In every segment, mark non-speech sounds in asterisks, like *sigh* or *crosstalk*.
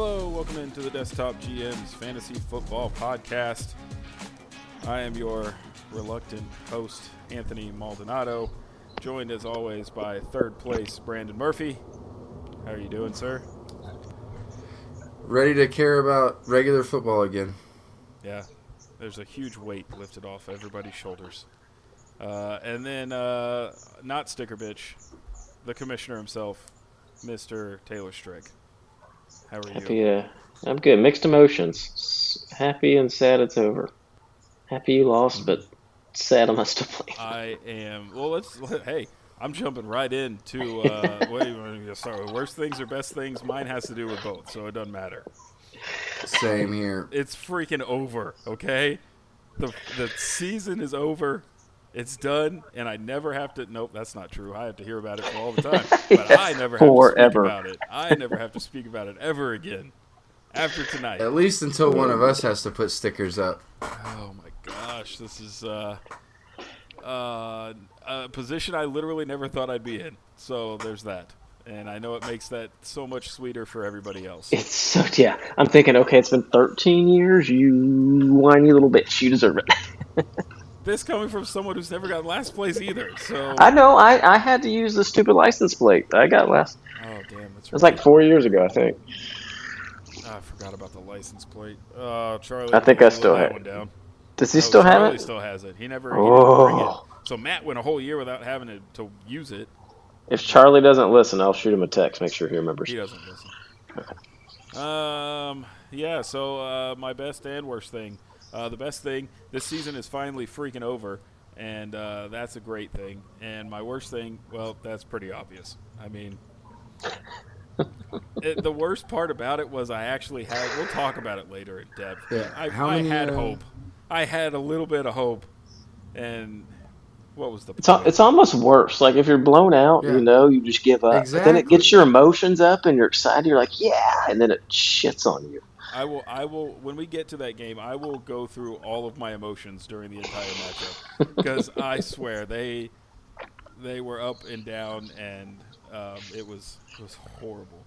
Hello, welcome into the Desktop GM's Fantasy Football Podcast. I am your reluctant host, Anthony Maldonado, joined as always by third place Brandon Murphy. How are you doing, sir? Ready to care about regular football again. Yeah, there's a huge weight lifted off everybody's shoulders. Uh, and then, uh, not sticker bitch, the commissioner himself, Mr. Taylor Strigg. How are you? Happy, uh, I'm good. Mixed emotions. Happy and sad it's over. Happy you lost, but sad I'm still playing. I am. Well, let's. Let, *laughs* hey, I'm jumping right into. Uh, *laughs* what do you want to start with? Worst things or best things? Mine has to do with both, so it doesn't matter. Same here. It's freaking over. Okay, the the season is over. It's done, and I never have to. Nope, that's not true. I have to hear about it all the time, *laughs* but I never have to speak about it. I never have to speak about it ever again after tonight. At least until one of us has to put stickers up. Oh my gosh, this is uh, uh, a position I literally never thought I'd be in. So there's that, and I know it makes that so much sweeter for everybody else. It's so yeah. I'm thinking, okay, it's been 13 years. You whiny little bitch. You deserve it. *laughs* This coming from someone who's never got last place either. So I know. I, I had to use the stupid license plate. I got last. oh damn, that's It was like four years ago, I think. I forgot about the license plate. Oh, Charlie. I think I still have- one down. Does he Oh, still have it? Charlie still has it. He never, he never bring it. Oh. So Matt went a whole year without having it to use it. If Charlie doesn't listen, I'll shoot him a text. Make sure he remembers. He doesn't listen. Um. Yeah. So uh, my best and worst thing. Uh, the best thing. This season is finally freaking over, and uh, that's a great thing. And my worst thing. Well, that's pretty obvious. I mean. *laughs* It, the worst part about it was I actually had. We'll talk about it later in depth. Yeah, I, I many, had uh, hope. I had a little bit of hope, and what was the It's, al- point? it's almost worse. Like if you're blown out, Yeah. you know, you just give up. But then it gets your emotions up, and you're excited. You're like, yeah, and then it shits on you. I will. I will. When we get to that game, I will go through all of my emotions during the entire matchup *laughs* because I swear they they were up and down, and um, it was it was horrible.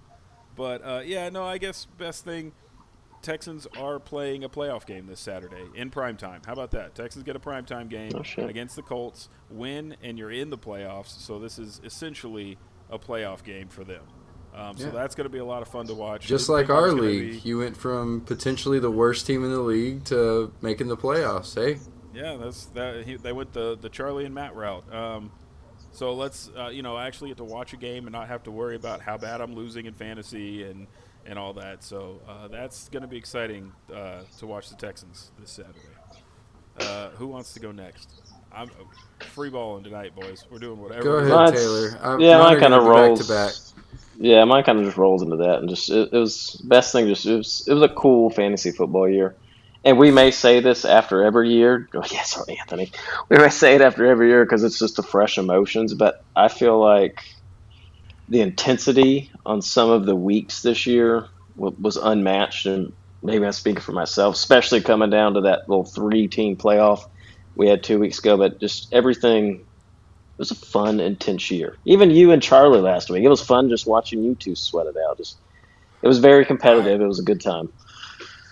But uh, yeah, no, I guess best thing. Texans are playing a playoff game this Saturday in prime time. How about that? Texans get a prime time game Oh, against the Colts, win, and you're in the playoffs. So this is essentially a playoff game for them. Um, So Yeah. that's going to be a lot of fun to watch. Just I like our league, be- you went from potentially the worst team in the league to making the playoffs. Hey, Yeah, that's that. He, they went the the Charlie and Matt route. Um, so let's uh, you know actually get to watch a game and not have to worry about how bad I'm losing in fantasy and and all that. So uh, that's going to be exciting uh, to watch the Texans this Saturday. Uh, who wants to go next? I'm uh, free balling tonight, boys. We're doing whatever. go ahead, Taylor. I'm, yeah, mine mine are kind of gonna be rolls. back to back. Yeah, mine kind of just rolls into that, and just it, it was best thing. Just it was it was a cool fantasy football year, and we may say this after every year. *laughs* Oh, sorry, Anthony. We may say it after every year because it's just the fresh emotions. But I feel like the intensity on some of the weeks this year wa- was unmatched, and maybe I'm speaking for myself, especially coming down to that little three-team playoff we had two weeks ago. But just everything was a fun, intense year. Even you and Charlie last week, it was fun just watching you two sweat it out. Just, it was very competitive. It was a good time.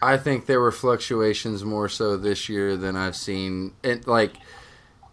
I think there were fluctuations more so this year than I've seen. It like,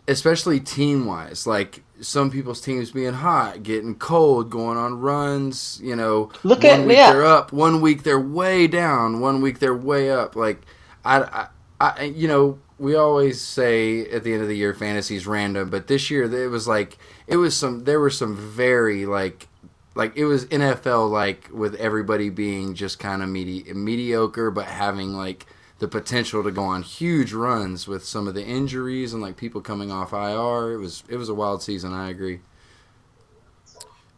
especially team wise, like some people's teams being hot, getting cold, going on runs. You know, Look one at- week yeah. they're up, one week they're way down, one week they're way up. Like, I, I, I, you know, we always say at the end of the year fantasy's random, but this year it was like it was some. There were some very like like it was NFL like with everybody being just kind of medi- mediocre, but having like the potential to go on huge runs with some of the injuries and like people coming off IR. It was it was a wild season. I agree.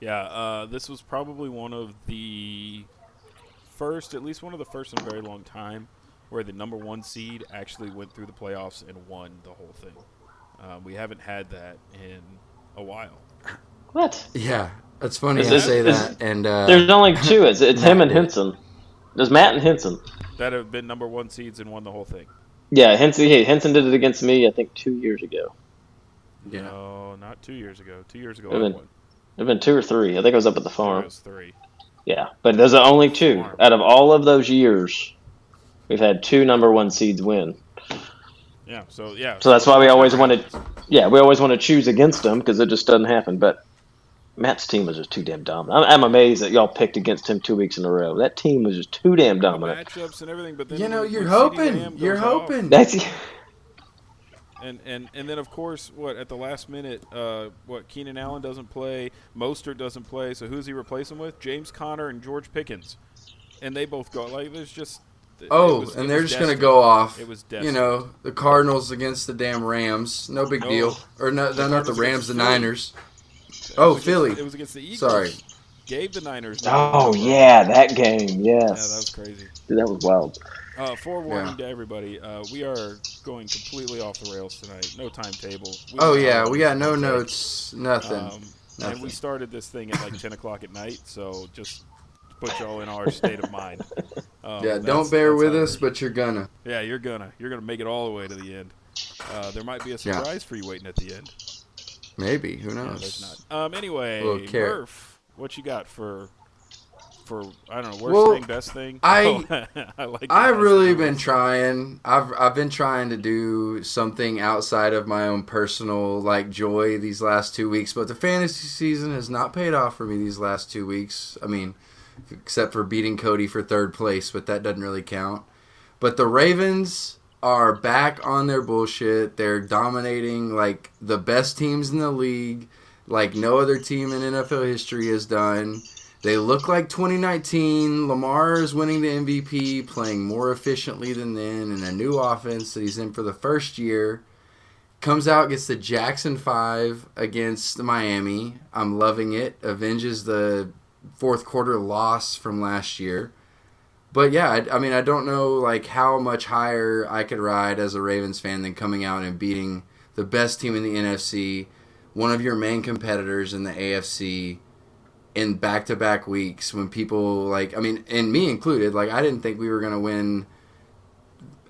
Yeah, uh, this was probably one of the first, at least one of the first in a very long time, where the number one seed actually went through the playoffs and won the whole thing. Um, we haven't had that in a while. What? Yeah, it's funny Is to this- say is- that. And uh, There's only two. It's, it's him and *laughs* Henson. There's Matt and Henson. That have been number one seeds and won the whole thing. Yeah, Henson. Hey, Henson did it against me. I think two years ago. yeah, No, not two years ago. Two years ago, Wait a I minute. won. It'd been two or three. I think I was up at the farm. It farm. was three. Yeah, but those are only two out of all of those years. We've had two number one seeds win. Yeah. So yeah. So that's why we always want to. Yeah, we always want to choose against them because it just doesn't happen. But Matt's team was just too damn dominant. I'm, I'm amazed that y'all picked against him two weeks in a row. That team was just too damn dominant. matchups and everything, but then You know, you're hoping. You're goes off- hoping. That's And and and then of course, what at the last minute, uh, what Keenan Allen doesn't play, Mostert doesn't play. So who's he replacing with? James Conner and George Pickens, and they both go like there's just. It Oh, was- it and they're was just gonna go off. It was you know the Cardinals against the damn Rams. No big No. deal. Or no, The no, not the Rams. The Philly. Niners. It Oh, against- Philly. It was against the Eagles. Sorry. Gave the Niners. oh yeah, that game. Yeah, that was crazy. Dude, that was wild. Uh, forewarning Yeah. to everybody, uh, we are going completely off the rails tonight. No timetable. We Oh yeah, we got no notes. Nothing. Um, and we started this thing at like 10 o'clock at night, so just to put y'all in our state of mind. Um, yeah, don't bear with us, but you're gonna. yeah, you're gonna you're gonna make it all the way to the end. Uh, there might be a Yeah. surprise for you waiting at the end. Maybe. Who knows? not. Um, anyway, Murph, what you got for for I don't know worst Well, thing, best thing? I- *laughs* Oh, *laughs* I like. I've really been trying. I've I've been trying to do something outside of my own personal like joy these last two weeks, but the fantasy season has not paid off for me these last two weeks. I mean, except for beating Cody for third place, but that doesn't really count. But the Ravens are back on their bullshit. They're dominating like the best teams in the league, like no other team in NFL history has done. They look like 2019. Lamar is winning the MVP, playing more efficiently than then, in a new offense that he's in for the first year. Comes out, gets the Jackson 5 against Miami. I'm loving it. Avenges the fourth quarter loss from last year. But yeah, I, I mean, I don't know like how much higher I could ride as a Ravens fan than coming out and beating the best team in the NFC, one of your main competitors in the AFC, in back to back weeks when people like I mean and me included like I didn't think we were gonna win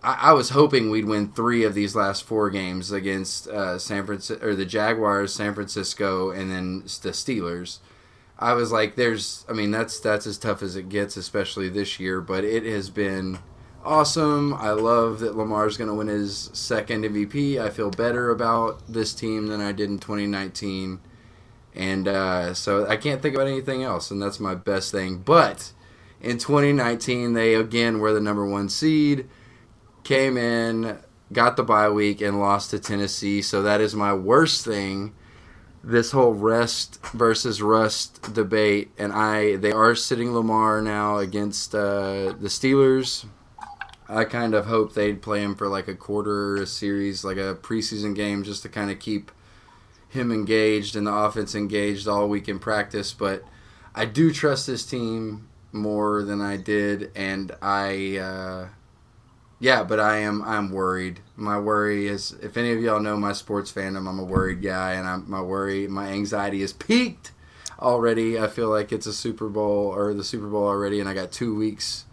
I, I was hoping we'd win three of these last four games against uh, San Francisco or the Jaguars, San Francisco, and then the Steelers. I was like, "There's, I mean, that's that's as tough as it gets, especially this year." But it has been awesome. I love that Lamar's going to win his second MVP. I feel better about this team than I did in 2019. And uh, so I can't think about anything else, and that's my best thing. But in 2019, they again were the number one seed, came in, got the bye week, and lost to Tennessee. So that is my worst thing. This whole rest versus rust debate, and I they are sitting Lamar now against uh, the Steelers. I kind of hope they'd play him for like a quarter a series, like a preseason game, just to kind of keep him engaged and the offense engaged all week in practice. But I do trust this team more than I did, and I, uh, yeah, but I am I'm worried. My worry is if any of y'all know my sports fandom, I'm a worried guy, and I'm my worry, my anxiety is peaked already. I feel like it's a Super Bowl or the Super Bowl already, and I got two weeks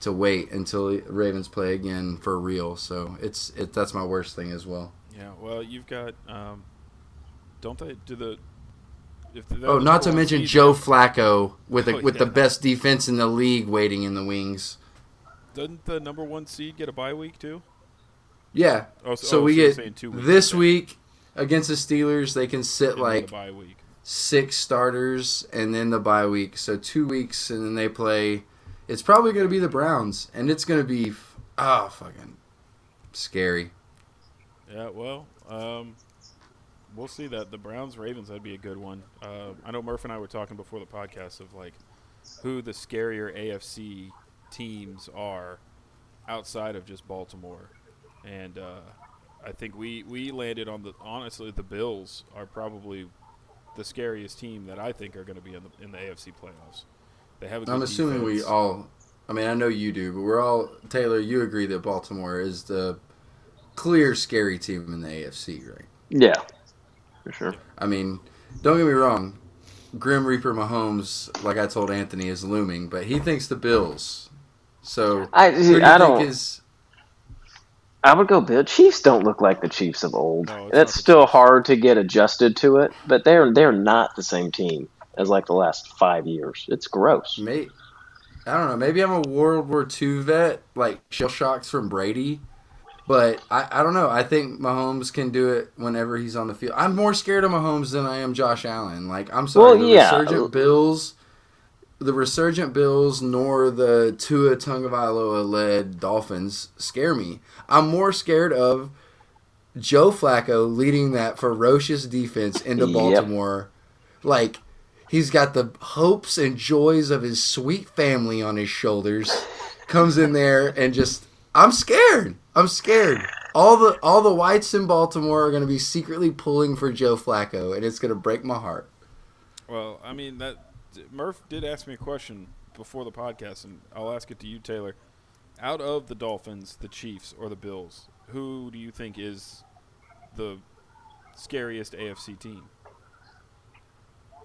to wait until the Ravens play again for real. So it's it that's my worst thing as well. Yeah, well, you've got. Um, don't they do the? Oh, not to mention seed, Joe Flacco with a, *laughs* Oh, with the best defense in the league waiting in the wings. Doesn't the number one seed get a bye week too? Yeah. Oh, So oh, we you're get this okay. week against the Steelers, they can sit And like six starters and then the bye week. So two weeks and then they play. It's probably going to be the Browns and it's going to be oh fucking scary. Yeah, well, um, we'll see that the Browns Ravens that'd be a good one. Uh, I know Murph and I were talking before the podcast of like who the scarier AFC teams are outside of just Baltimore, and uh, I think we we landed on the honestly the Bills are probably the scariest team that I think are going to be in the in the AFC playoffs. They have. A good I'm assuming we all. I mean, I know you do, but we're all Taylor. You agree that Baltimore is the clear scary team in the AFC, right? Yeah, for sure. I mean, don't get me wrong. Grim Reaper Mahomes, like I told Anthony, is looming, but he thinks the Bills. So I who do you I think don't. is? I would go Bill. Chiefs don't look like the Chiefs of old. No, it's That's still Chiefs. hard to get adjusted to it, but they're they're not the same team. as like the last five years. It's gross. May I don't know. Maybe I'm a World War II vet, like shell shocks from Brady. But I, I don't know. I think Mahomes can do it whenever he's on the field. I'm more scared of Mahomes than I am Josh Allen. Like I'm sorry, Well, the yeah. resurgent Bills, the resurgent Bills, nor the Tua Tagovailoa led Dolphins scare me. I'm more scared of Joe Flacco leading that ferocious defense into Yep. Baltimore. Like he's got the hopes and joys of his sweet family on his shoulders. Comes in there and just I'm scared. I'm scared. All the all the whites in Baltimore are going to be secretly pulling for Joe Flacco and it's going to break my heart. Well, I mean that Murph did ask me a question before the podcast, and I'll ask it to you, Taylor. Out of the Dolphins, the Chiefs, or the Bills, who do you think is the scariest AFC team?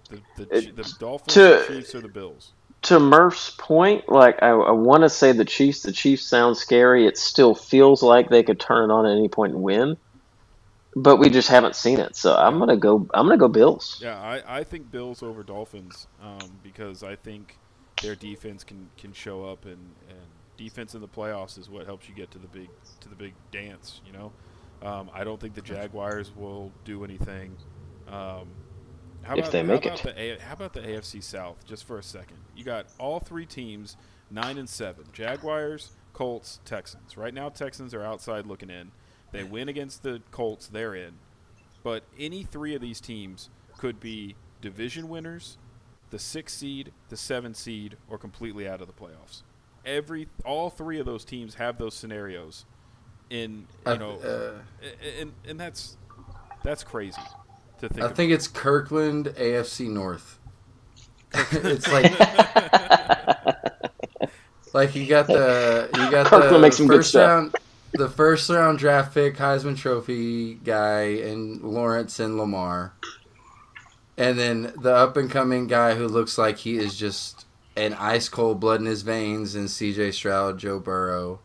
The the, Chi- the Dolphins, to- the Chiefs, or the Bills? To Murph's point, like I, I want to say the Chiefs. The Chiefs sound scary. It still feels like they could turn it on at any point and win, but we just haven't seen it. So I'm gonna go. I'm gonna go Bills. Yeah, I, I think Bills over Dolphins um, because I think their defense can, can show up and, and defense in the playoffs is what helps you get to the big to the big dance. You know, um, I don't think the Jaguars will do anything. Um, how If about, they make how about it. The how about the AFC South? Just for a second, you got all three teams nine and seven: Jaguars, Colts, Texans. Right now, Texans are outside looking in. They win against the Colts, they're in. But any three of these teams could be division winners, the six seed, the seven seed, or completely out of the playoffs. Every all three of those teams have those scenarios. In you I- know, uh, and and that's that's crazy to think. I of. think it's Kirkland AFC North. it's like *laughs* like you got the you got Kirkland the makes some good first stuff. round the first round draft pick Heisman Trophy guy and Lawrence and Lamar, and then the up and coming guy who looks like he is just an ice cold blood in his veins and C.J. Stroud, Joe Burrow,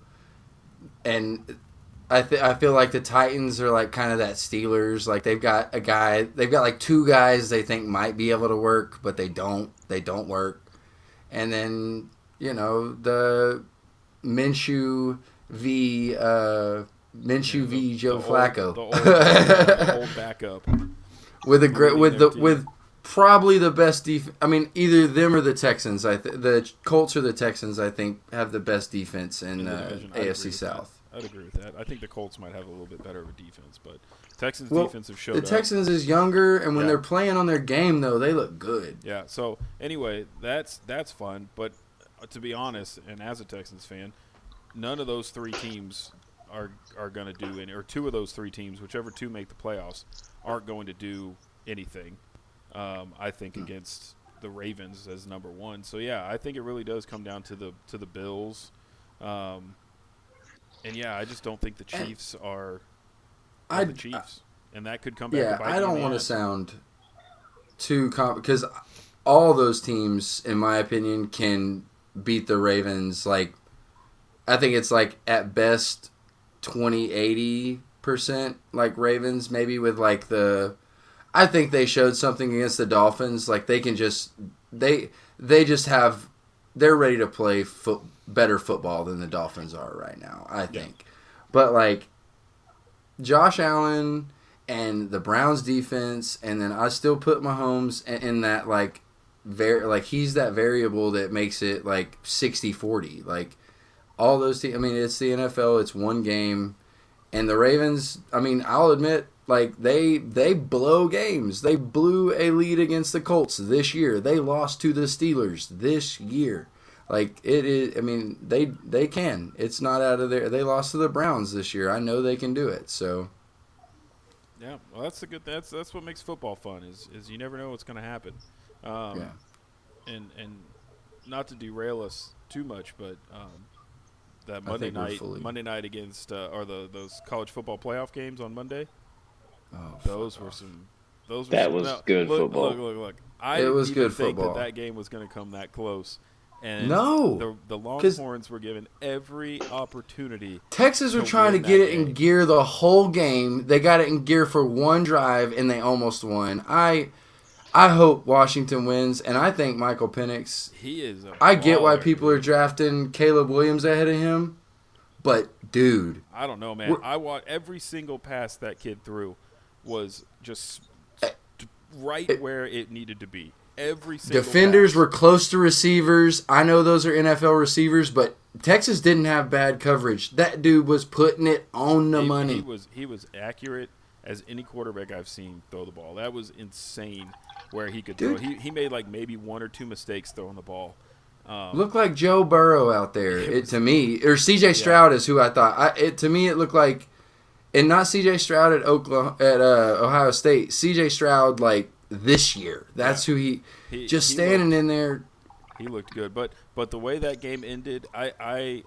and I th- I feel like the Titans are like kind of that Steelers. Like they've got a guy, they've got like two guys they think might be able to work, but they don't. They don't work. And then you know the Minshew v uh, Minshew v The- Joe the old- Flacco the old, the old backup. with a great with the team. with probably the best def. I mean, either them or the Texans. I th- the Colts or the Texans. I think have the best defense in, in the uh, AFC South. I'd agree with that. I think the Colts might have a little bit better of a defense, but Texans Well, defense have showed The up. Texans is younger, and when Yeah. they're playing on their game, though, they look good. Yeah. So anyway, that's that's fun. But uh, to be honest, and as a Texans fan, none of those three teams are are going to do any, or two of those three teams, whichever two make the playoffs, aren't going to do anything. Um, I think Hmm. against the Ravens as number one. So yeah, I think it really does come down to the to the Bills. Um, and yeah, I just don't think the And Chiefs are, I are the Chiefs, and that could come back. yeah, I don't want to sound too com because all those teams, in my opinion, can beat the Ravens. Like, I think it's like at best 20, 80 percent like Ravens, maybe with like the. I think they showed something against the Dolphins. Like they can just they they just have they're ready to play foot better football than the Dolphins are right now. I think, but like Josh Allen and the Browns defense, and then I still put Mahomes in, in that like very like he's that variable that makes it like 60-40. Like all those teams. I mean, it's the NFL. It's one game, and the Ravens. I mean, I'll admit. Like they they blow games. They blew a lead against the Colts this year. They lost to the Steelers this year. Like it is. I mean, they they can. It's not out of there. They lost to the Browns this year. I know they can do it. So Yeah, well, that's the good. That's that's what makes football fun. Is is you never know what's going to happen. Um, Yeah. And and not to derail us too much, but um, that Monday night fully- Monday night against uh, or the those college football playoff games on Monday. oh, Those were off. some. Those were That some, was no, good look, football. Look, look, look. I It was good think football. that that game was going to come that close. And No, the the 'cause- Longhorns were given every opportunity. Texas were trying to get that it in gear the whole game. They got it in gear for one drive and they almost won. I I hope Washington wins, and I think Michael Penix. He is. A I get why people are drafting Caleb Williams ahead of him, but dude, I don't know, man. I want every single pass that kid threw was just Eh, right where it needed to be. Every single defenders pass. were close to receivers. I know those are NFL receivers, but Texas didn't have bad coverage. That dude was putting it on the he, money. He was he was accurate as any quarterback I've seen throw the ball. That was insane where he could Dude. throw. He, he made like maybe one or two mistakes throwing the ball. Um, Looked like Joe Burrow out there. It It, was- to me, or C.J. Stroud is who I thought. I, it to me, it looked like, and not C.J. Stroud at Oklahoma at uh, Ohio State. C.J. Stroud like this year. That's who he, He- just he standing in there. he looked good, but but the way that game ended, I I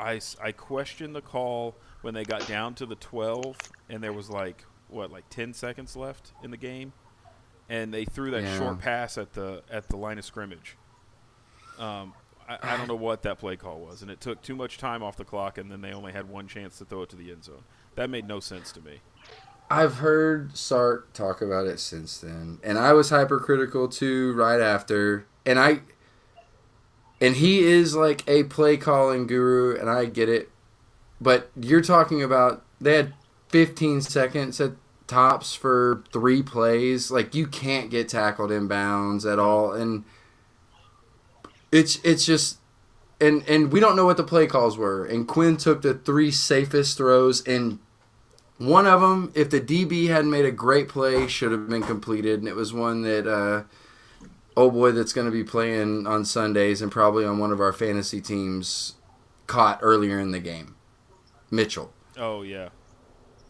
I, I questioned the call when they got down to the 12 and there was like what like 10 seconds left in the game and they threw that Yeah. short pass at the at the line of scrimmage. Um, I, I don't know what that play call was, and it took too much time off the clock, and then they only had one chance to throw it to the end zone. That made no sense to me. I've heard Sark talk about it since then, and I was hypercritical too right after. And I, and he is like a play calling guru, and I get it. But you're talking about they had 15 seconds at tops for three plays. Like you can't get tackled in bounds at all, and it's it's just. And, and we don't know what the play calls were. And Quinn took the three safest throws, and one of them, if the DB hadn't made a great play, should have been completed, and it was one that uh, oh boy, that's going to be playing on Sundays and probably on one of our fantasy teams caught earlier in the game. Mitchell, Oh yeah,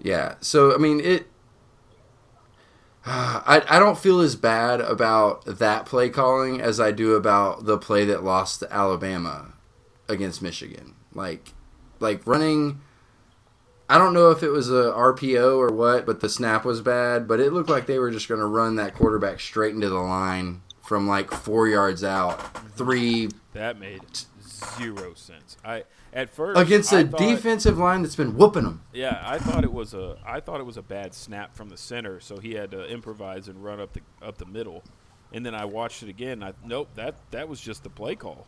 yeah. So I mean it. *sighs* I, I don't feel as bad about that play calling as I do about the play that lost to Alabama against Michigan. Like, like running. I don't know if it was a RPO or what, but the snap was bad. But it looked like they were just going to run that quarterback straight into the line from like four yards out, three that made zero sense. I at first against a thought- defensive line that's been whooping them. Yeah, I thought it was a I thought it was a bad snap from the center, so he had to improvise and run up the up the middle. And then I watched it again. I nope that that was just the play call,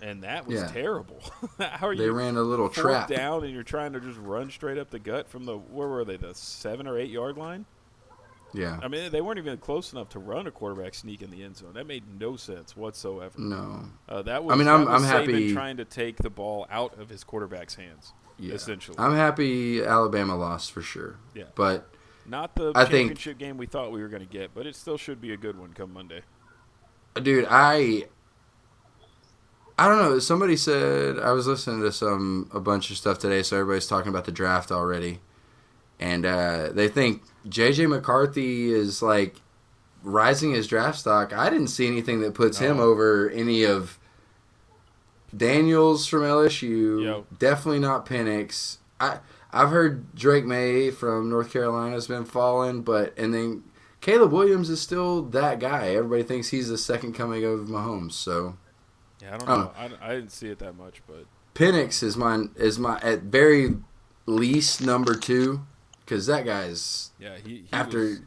and that was Yeah. terrible. *laughs* How are They you ran a little trap. down and you're trying to just run straight up the gut from the where were they the seven or eight yard line? Yeah. I mean they weren't even close enough to run a quarterback sneak in the end zone. That made no sense whatsoever. No. Uh, that was mean, I'm- I'm happy- trying to take the ball out of his quarterback's hands. Yeah. Essentially, I'm happy Alabama lost for sure. Yeah. But Not the I think- championship game we thought we were going to get, but it still should be a good one come Monday. dude, I I don't know. Somebody said I was listening to some a bunch of stuff today, so everybody's talking about the draft already, and uh, they think JJ McCarthy is like rising his draft stock. I didn't see anything that puts him over any of Daniels from LSU. Yo. Definitely not Penix. I I've heard Drake Maye from North Carolina has been falling, but and then Caleb Williams is still that guy. Everybody thinks he's the second coming of Mahomes. So Yeah, I don't Oh. know. I, I didn't see it that much, but Penix is my is my at very least number two because that guy's yeah, he, he after.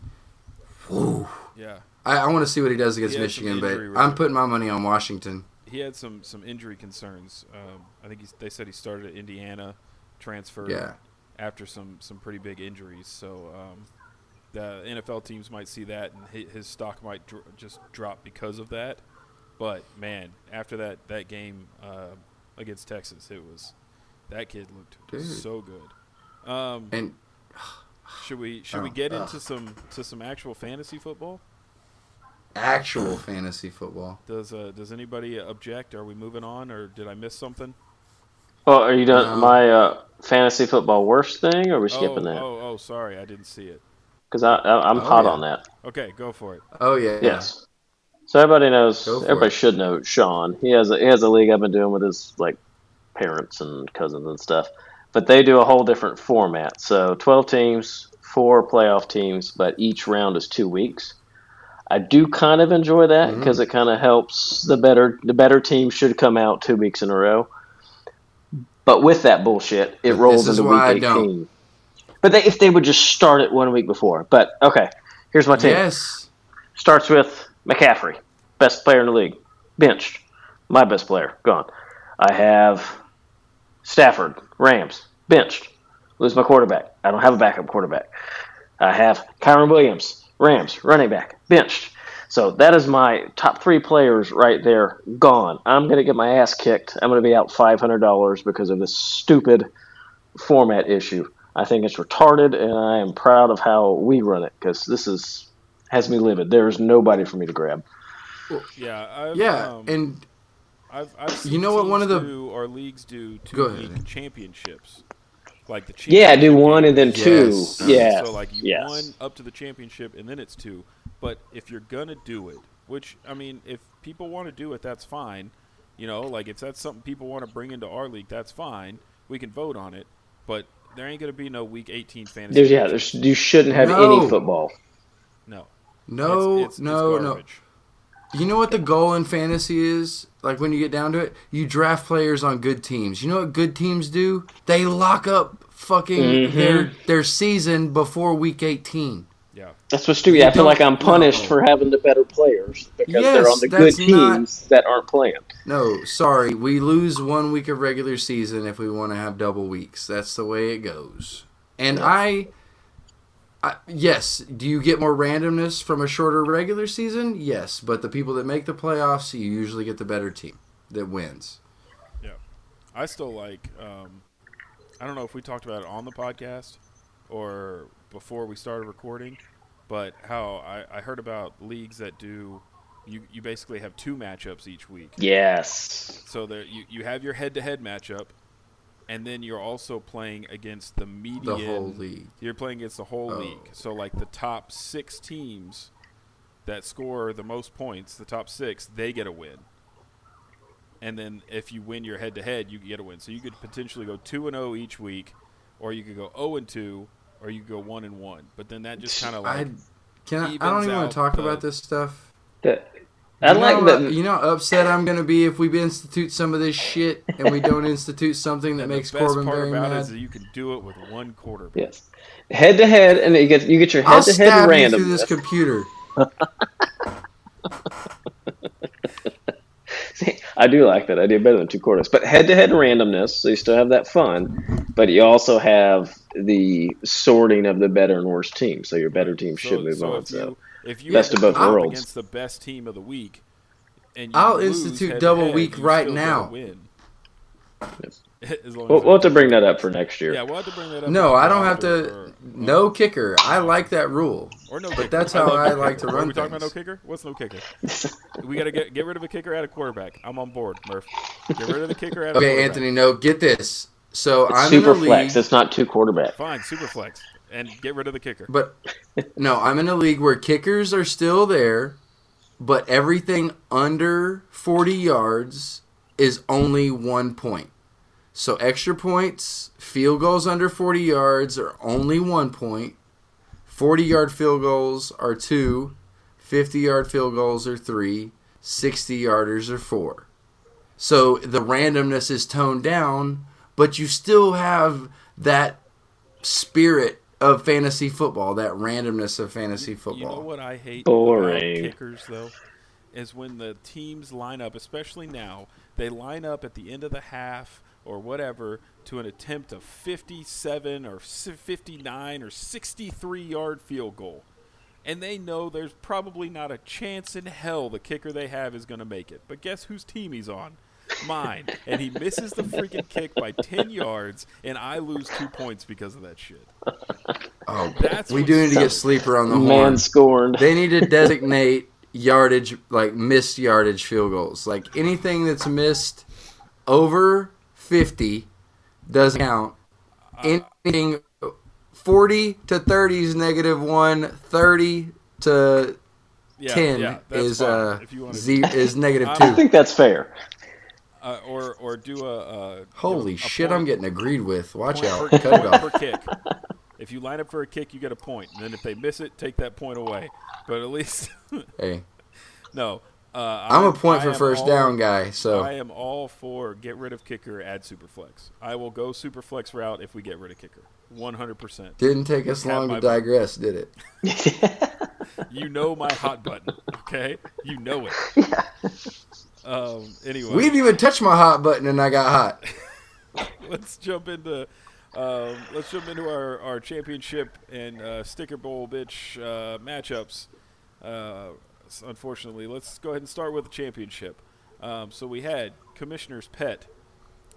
was- yeah, I, I want to see what he does against He Michigan, but I'm putting my money on Washington. he had some some injury concerns. Um, I think they said he started at Indiana, transferred Yeah. after some some pretty big injuries. So um, the NFL teams might see that, and his stock might dr- just drop because of that. But man, after that that game uh, against Texas, it was that kid looked Dude. so good. Um, And Should we should we Oh, get ugh. into some to some actual fantasy football? actual fantasy football. Does uh, does anybody object? Are we moving on, or did I miss something? Well, are you done No. my uh, fantasy football worst thing, or are we Oh, skipping that? oh, oh, sorry, I didn't see it. Because I, I, I'm Oh, hot yeah. on that. Okay, go for it. Oh yeah. Yes. So everybody knows. Everybody it. should know Sean. He has a he has a league I've been doing with his like parents and cousins and stuff. But they do a whole different format. So twelve teams, four playoff teams, but each round is two weeks. I do kind of enjoy that mm-hmm. because it kind of helps the better the better team should come out two weeks in a row. But with that bullshit, it rolls this is into why I week don't. eighteen. But they, if they would just start it one week before. But okay, here's my team. Yes. starts with McCaffrey, best player in the league, benched. My best player, gone. I have Stafford, Rams, benched. Lose my quarterback. I don't have a backup quarterback. I have Kyren Williams, Rams, running back, benched. So that is my top three players right there, gone. I'm going to get my ass kicked. I'm going to be out $500 because of this stupid format issue. I think it's retarded, and I am proud of how we run it because this is has me livid. There's nobody for me to grab. Yeah, I've, Yeah, um, and I've, I've seen You know what, one of the- do, or leagues do two Go ahead. championships, like the Yeah, do one and then two. Yes. Uh, yeah. So like you yes. won up to the championship and then it's two. But if you're gonna do it, which I mean, if people want to do it, that's fine. You know, like if that's something people want to bring into our league, that's fine. We can vote on it. But there ain't gonna be no week 18 fantasy. There's yeah. There's you shouldn't have No. any football. no, no, it's, it's, no, it's no. Garbage. You know what the goal in fantasy is? Like when you get down to it, you draft players on good teams. You know what good teams do? They lock up fucking Mhm. their their season before week 18. Yeah, That's what's stupid. I feel like I'm punished know. for having the better players because they're on the good that's not- teams that aren't playing. No, sorry. We lose one week of regular season if we want to have double weeks. That's the way it goes. And I, I yes, do you get more randomness from a shorter regular season? Yes, but the people that make the playoffs, you usually get the better team that wins. Yeah, I still like. Um, I don't know if we talked about it on the podcast or before we started recording, but how I, I heard about leagues that do. You, you basically have two matchups each week. Yes. So there you, you have your head to head matchup, and then you're also playing against the median. The whole league. You're playing against the whole Oh. league. So like the top six teams that score the most points, the top six, they get a win. And then if you win your head to head, you get a win. So you could potentially go two and zero each week, or you could go zero and two, or you could go one and one. But then that just kind of like I can I, I don't even want to talk the- about this stuff. That- I you like know, that. You know, how upset I'm going to be if we institute some of this shit and we don't institute something that and makes the best Corbin part very about it mad. is that you can do it with one quarterback. Yes. Head to head, and you get you get your I'll head to head stab you random. through this computer. *laughs* See, I do like that idea better than two quarters. But head to head randomness, so you still have that fun, but you also have the sorting of the better and worse teams. So your better team should move so on. If So you, if you Best of both to go up worlds. against the best team of the week, and you I'll institute head-to-head, double week right still get a now. Win. Yes. *laughs* We'll, we'll have to bring that up for next year. Yeah, we'll have to bring that up. No, I don't have to. or- No kicker. I like that rule. or no but that's how love I like kicker. to *laughs* Are run we talking about no kicker? What's no kicker? *laughs* we got to get get rid of a kicker at a quarterback. I'm on board, Murph. Get rid of the kicker at a Okay, quarterback. Anthony. No, get this. So It's I'm super in league, flex. It's not two quarterback. Fine, super flex, and get rid of the kicker. but no, I'm in a league where kickers are still there, but everything under 40 yards is only one point. So extra points, field goals under 40 yards are only one point. 40 yard field goals are two. 50 yard field goals are three. 60 yarders are four. So the randomness is toned down, but you still have that spirit of fantasy football, that randomness of fantasy football. You know what I hate Boring. about kickers though, is when the teams line up, especially now, they line up at the end of the half or whatever to an attempt of 57 or 59 or 63 yard field goal. And they know there's probably not a chance in hell the kicker they have is going to make it. But guess whose team he's on? Mine. and he misses the freaking kick by 10 yards, and I lose two points because of that shit. Oh, That's we do need to get sleeper on the Man horn. scorned. They need to designate yardage, like missed yardage field goals. Like anything that's missed over 50 doesn't count. Anything 40 to 30 is negative 1, 30 to Yeah, 10 yeah, is fine, uh if Z is negative I'm- I 2. think that's fair. Uh, or or do a, uh Holy a shit, point- I'm getting agreed with. Watch out. per, Cut it off. per kick. If you line up for a kick, you get a point. And then if they miss it, take that point away. But at least *laughs* Hey, no. Uh, I'm a I'm- point I for first all- down guy, so I am all for get rid of kicker, add superflex. I will go superflex route if we get rid of kicker. 100%. didn't take us long to vote. digress, did it? *laughs* you know my hot button, okay? You know it. *laughs* Yeah. Um, anyway, We didn't even touch my hot button, and I got hot. *laughs* let's jump into um, let's jump into our, our championship and uh, sticker bowl bitch uh, matchups. Uh, unfortunately, let's go ahead and start with the championship. Um, so we had Commissioner's Pet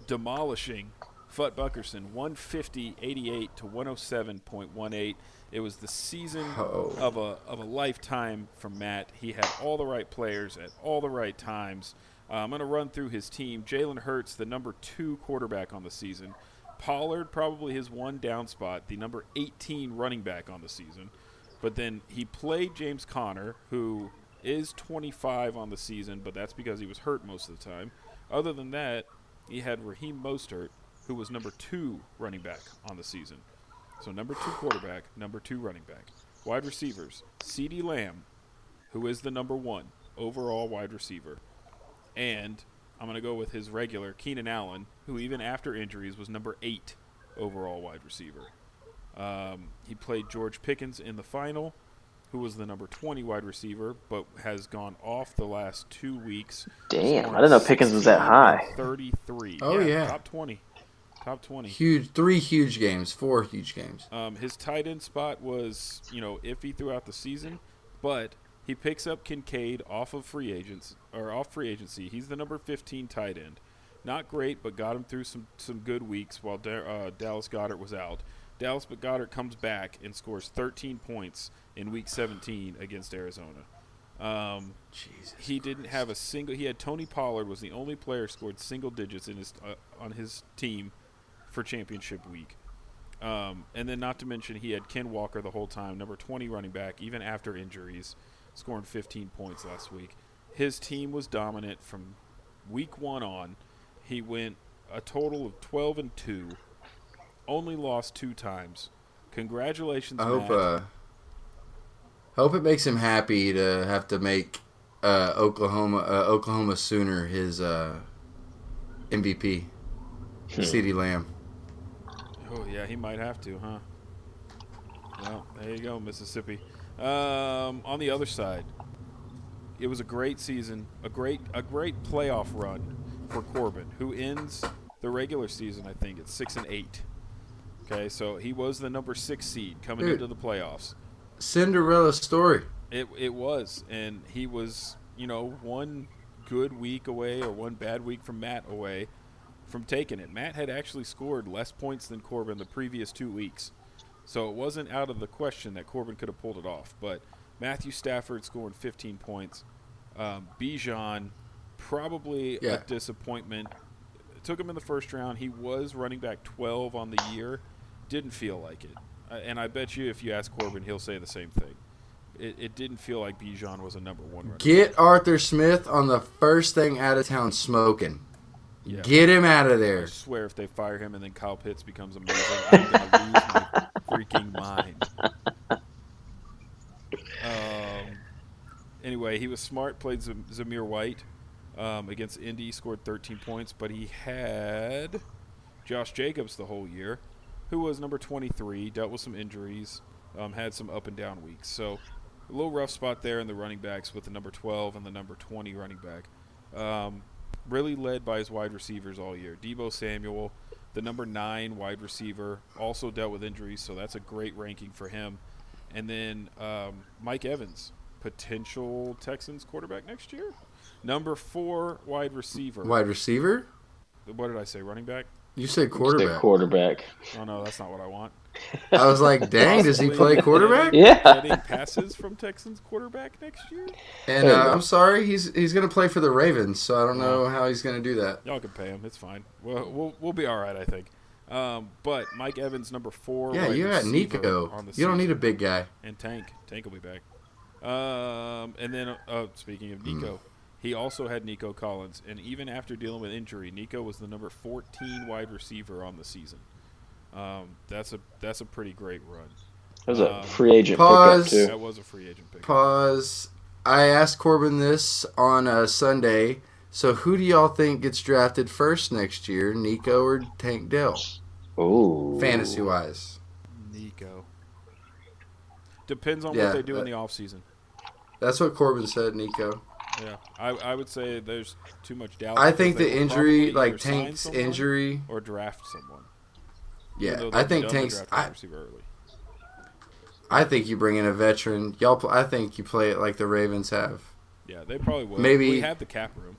demolishing Futt Buckerson 150.88 to 107.18. It was the season Oh. of a of a lifetime from Matt. He had all the right players at all the right times. Uh, I'm going to run through his team. Jalen Hurts, the number two quarterback on the season. Pollard, probably his one down spot, the number 18 running back on the season. But then he played James Conner, who is 25 on the season, but that's because he was hurt most of the time. Other than that, he had Raheem Mostert, who was number two running back on the season. So number two quarterback, number two running back. Wide receivers, CeeDee Lamb, who is the number one overall wide receiver. And I'm going to go with his regular, Keenan Allen, who even after injuries was number eight overall wide receiver. Um, he played George Pickens in the final, who was the number 20 wide receiver, but has gone off the last two weeks. Damn, I didn't know Pickens was that high. 33. Oh, yeah. Top 20. Top 20. Huge, three huge games, four huge games. Um, his tight end spot was, you know, iffy throughout the season, but he picks up Kincaid off of free agents or off free agency. He's the number 15 tight end. Not great, but got him through some some good weeks while Da- uh, Dallas Goedert was out. Dallas but Goedert comes back and scores 13 points in Week 17 against Arizona. Um, Jesus. he didn't have a single. He had Tony Pollard was the only player scored single digits in his uh, on his team for championship week. Um, and then not to mention he had Ken Walker the whole time, number 20 running back, even after injuries, scoring 15 points last week. His team was dominant from week one on. He went a total of 12 and two, only lost two times. Congratulations, I hope Matt. uh hope it makes him happy to have to make uh Oklahoma uh, Oklahoma Sooner his uh MVP. Hmm. CeeDee Lamb. Oh yeah, he might have to, huh? Well, there you go, Mississippi. Um, on the other side, it was a great season, a great a great playoff run for Corbin, who ends the regular season, I think, at six and eight. Okay, so he was the number six seed coming Dude. into the playoffs. Cinderella story. It it was, and he was, you know, one good week away or one bad week from Matt away from taking it. Matt had actually scored less points than Corbin the previous two weeks, so it wasn't out of the question that Corbin could have pulled it off. But Matthew Stafford scoring 15 points. Um, Bijan, probably Yeah. a disappointment. Took him in the first round. He was running back 12 on the year. Didn't feel like it. Uh, and I bet you if you ask Corbin, he'll say the same thing. It, it didn't feel like Bijan was a number one running Get Arthur Smith on the first thing out of town smoking. Yeah. Get him out of there. I swear if they fire him and then Kyle Pitts becomes amazing, I'm going to lose my *laughs* freaking mind. Um, anyway, he was smart, played Zam- Zamir White um, against Indy, scored 13 points, but he had Josh Jacobs the whole year, who was number 23, dealt with some injuries, um, had some up and down weeks. So a little rough spot there in the running backs with the number 12 and the number 20 running back. Um, really led by his wide receivers all year. Deebo Samuel, the number nine wide receiver, also dealt with injuries, so that's a great ranking for him. And then um, Mike Evans, potential Texans quarterback next year. Number four wide receiver. Wide receiver? What did I say? Running back? You said The quarterback. quarterback. Oh no, that's not what I want. I was like, *laughs* dang, does he play quarterback? Getting, Yeah. getting passes from Texans quarterback next year. And uh. I'm sorry, he's he's gonna play for the Ravens, so I don't know how he's gonna do that. Y'all can pay him. It's fine. We'll we'll, we'll be all right, I think. Um, but Mike Evans, number four. Yeah, wide you got Nico. On the You don't need a big guy. and Tank. Tank will be back. Um, and then, uh, speaking of. Nico, he also had Nico Collins, and even after dealing with injury, Nico was the number 14 wide receiver on the season. Um, that's a that's a pretty great run. That was a Um, free agent Pause. pickup too. That was a free agent pick. Pause. I asked Corbin this on a Sunday. So who do y'all think gets drafted first next year, Nico or Tank Dell, Ooh. fantasy wise? Nico. Depends on Yeah, what they do in that- the offseason. That's what Corbin said, Nico. Yeah, I, I would say there's too much doubt. I think the injury, like Tank's injury, or draft someone. Yeah, I think Tank's. I. I think you bring in a veteran. Y'all, I think you play it like the Ravens have. Yeah, they probably will. Maybe- we have the cap room.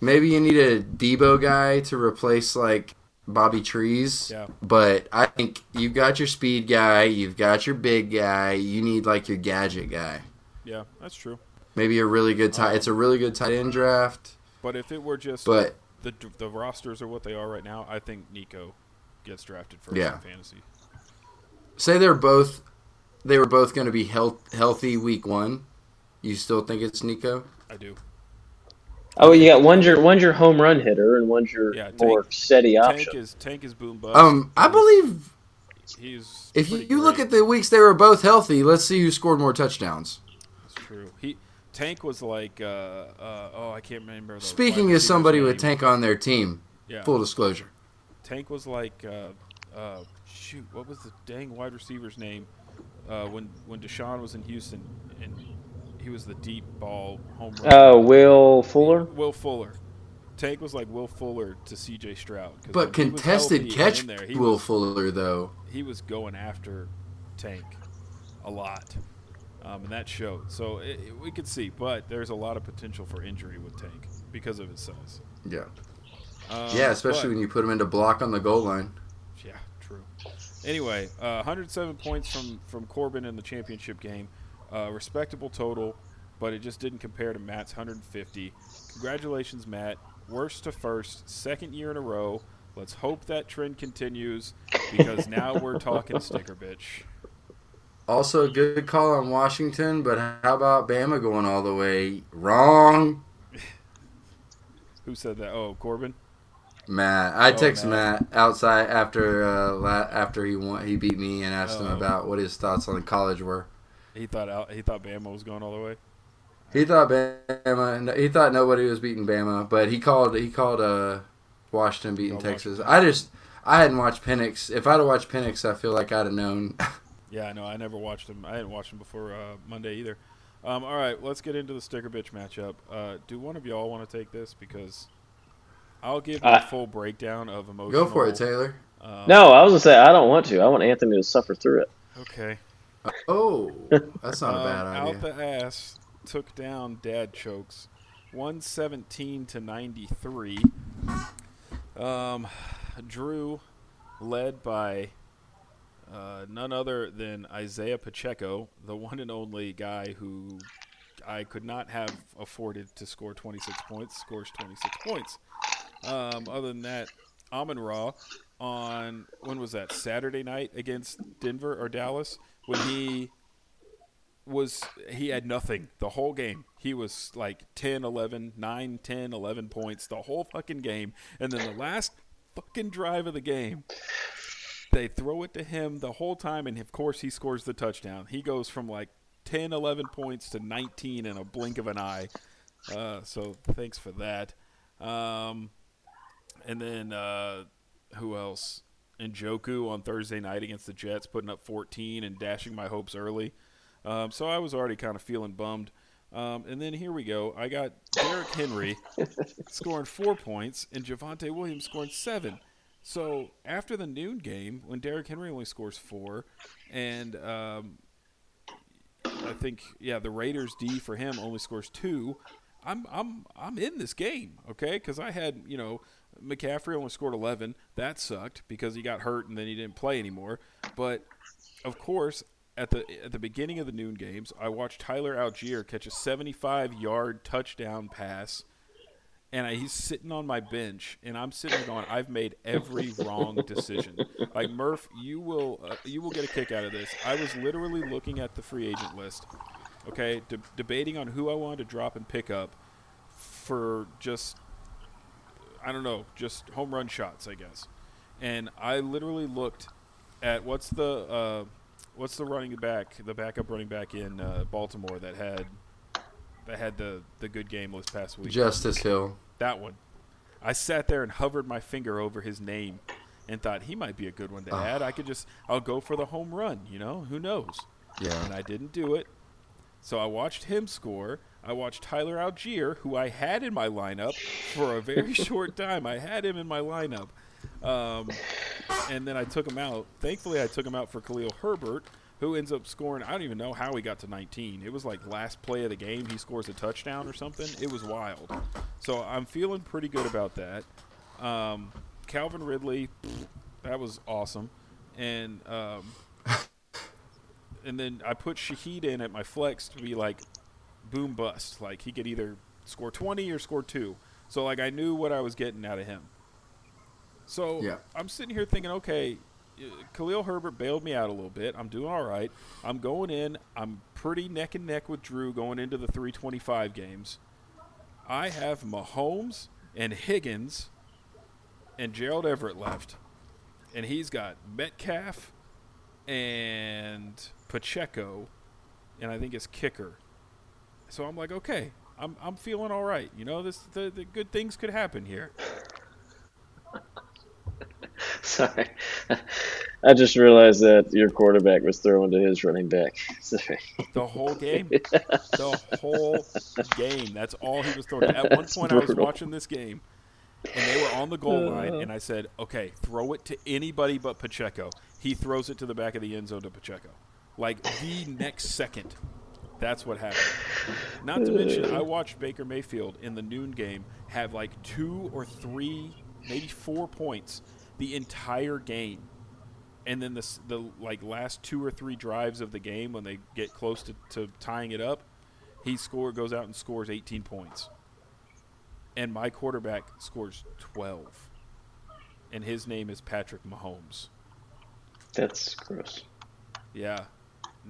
Maybe you need a Deebo guy to replace like Bobby Trees. Yeah. But I think you've got your speed guy, you've got your big guy. You need like your gadget guy. Yeah, that's true. Maybe a really good tight. Um, it's a really good tight end draft. But if it were just But the the rosters are what they are right now, I think Nico gets drafted first Yeah. in fantasy. say they're both, they were both going to be health, healthy week one. You still think it's Nico? I do. Oh, you got one's your one's your home run hitter and one's your Yeah, Tank- more steady Tank option. is Tank is boom bust. Um, I believe he's if you, you look at the weeks they were both healthy, let's see who scored more touchdowns. That's true. He Tank was like uh, uh, oh I can't remember. The Speaking wide as somebody with. Tank on their team, yeah, full disclosure. Tank was like uh, uh, shoot what was the dang wide receiver's name uh, when when Deshaun was in Houston and he was the deep ball home run. Oh, Will Fuller. Will Fuller. Tank was like Will Fuller to C.J. Stroud. But when he was contested healthy catch in there, he Will was, Fuller though. he was going after Tank a lot, um, and that showed. So it, it- we could see, but there's a lot of potential for injury with Tank because of his size. Yeah. Um, Yeah, especially but- when you put him into block on the goal line. Yeah, true. Anyway, uh, 107 points from from Corbin in the championship game, uh, respectable total, but it just didn't compare to Matt's 150. Congratulations, Matt. Worst to first, second year in a row. Let's hope that trend continues because *laughs* now we're talking sticker bitch. Also, good call on Washington, but how about Bama going all the way? Wrong. *laughs* Who said that? Oh, Corbin. Matt, I Oh, text Matt. Matt outside after uh, la- after he won, he beat me and asked him Oh. about what his thoughts on the college were. He thought he thought Bama was going all the way. He thought Bama. He thought nobody was beating Bama, but he called. He called uh, Washington beating Texas. I just. I hadn't watched Penix. If I'd have watched Penix, I feel like I'd have known. *laughs* Yeah, no, I never watched him. I hadn't watched him before uh, Monday either. Um, all right, let's get into the sticker bitch matchup. Uh, do one of y'all want to take this? Because I'll give my Uh, full breakdown of emotional. Go for it, Taylor. um, No, I was gonna say I don't want to. I want Anthony to suffer through it. Okay. Oh, that's not a *laughs* bad Out idea. the ass took down dad chokes, one seventeen to ninety three. Um, Drew led by uh, none other than Isaiah Pacheco, the one and only guy who I could not have afforded to score 26 points, scores 26 points. Um, other than that, Amon Ra on when was that Saturday night against Denver or Dallas when he was he had nothing the whole game. He was like 10, 11, 9, 10, 11 points the whole fucking game. And then the last fucking drive of the game, they throw it to him the whole time and of course he scores the touchdown. He goes from like 10, 11 points to 19 in a blink of an eye. Uh, so thanks for that. Um, and then uh, who else? And Njoku on Thursday night against the Jets, putting up 14 and dashing my hopes early. Um, so I was already kind of feeling bummed. Um, and then here we go. I got Derrick Henry *laughs* scoring four points and Javonte Williams scoring seven. So after the noon game, when Derrick Henry only scores four, and um, I think yeah, the Raiders D for him only scores two. I'm I'm I'm in this game, okay? Because I had you know McCaffrey only scored 11. That sucked because he got hurt and then he didn't play anymore. But of course, at the at the beginning of the noon games, I watched Tyler Allgeier catch a 75 yard touchdown pass, and I, he's sitting on my bench, and I'm sitting going, I've made every *laughs* wrong decision. Like Murph, you will uh, you will get a kick out of this. I was literally looking at the free agent list, okay, de- debating on who I wanted to drop and pick up for just I don't know, just home run shots, I guess. And I literally looked at what's the uh, what's the running back, the backup running back in uh, Baltimore that had that had the the good game this past week. Justice Hill. That one. I sat there and hovered my finger over his name and thought he might be a good one to add. I could just I'll go for the home run, you know? Who knows? Yeah. and I didn't do it. So I watched him score. I watched Tyler Allgeier, who I had in my lineup for a very *laughs* short time. I had him in my lineup. Um, and then I took him out. Thankfully, I took him out for Khalil Herbert, who ends up scoring. I don't even know how he got to 19. It was like last play of the game. He scores a touchdown or something. It was wild. So I'm feeling pretty good about that. Um, Calvin Ridley, that was awesome. And um, *laughs* and then I put Shaheed in at my flex to be like boom bust. Like he could either score 20 or score two. So like I knew what I was getting out of him. So Yeah. I'm sitting here thinking, okay, uh, Khalil Herbert bailed me out a little bit. I'm doing all right. I'm going in. I'm pretty neck and neck with Drew going into the 325 games. I have Mahomes and Higgins and Gerald Everett left. And he's got Metcalf and Pacheco and I think it's kicker. So I'm like, okay, I'm I'm feeling all right. You know, this the, the good things could happen here. *laughs* Sorry. I just realized that your quarterback was throwing to his running back. *laughs* Sorry. The whole game, *laughs* the whole game. That's all he was throwing. At one That's point, I was watching this game, and they were on the goal uh. line, and I said, "Okay, throw it to anybody but Pacheco." He throws it to the back of the end zone to Pacheco, like the next second. That's what happened. Not to mention, I watched Baker Mayfield in the noon game have like two or three, maybe four points the entire game and then the the like last two or three drives of the game when they get close to, to tying it up, he score goes out and scores 18 points. And my quarterback scores 12. And his name is Patrick Mahomes. That's gross. Yeah.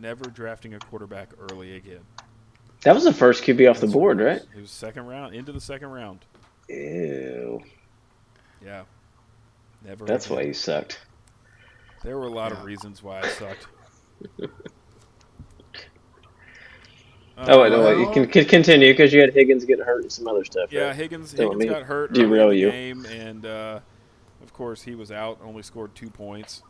Never drafting a quarterback early again. That was the first QB off the board, right? It was second round, into the second round. Ew. Yeah. Never. That's again. why you sucked. There were a lot of reasons why I sucked. *laughs* Oh, wait, no, wait. You can, can continue because you had Higgins get hurt and some other stuff. Yeah, right? Higgins Higgins got hurt derail you. game, and uh, of course he was out. Only scored two points.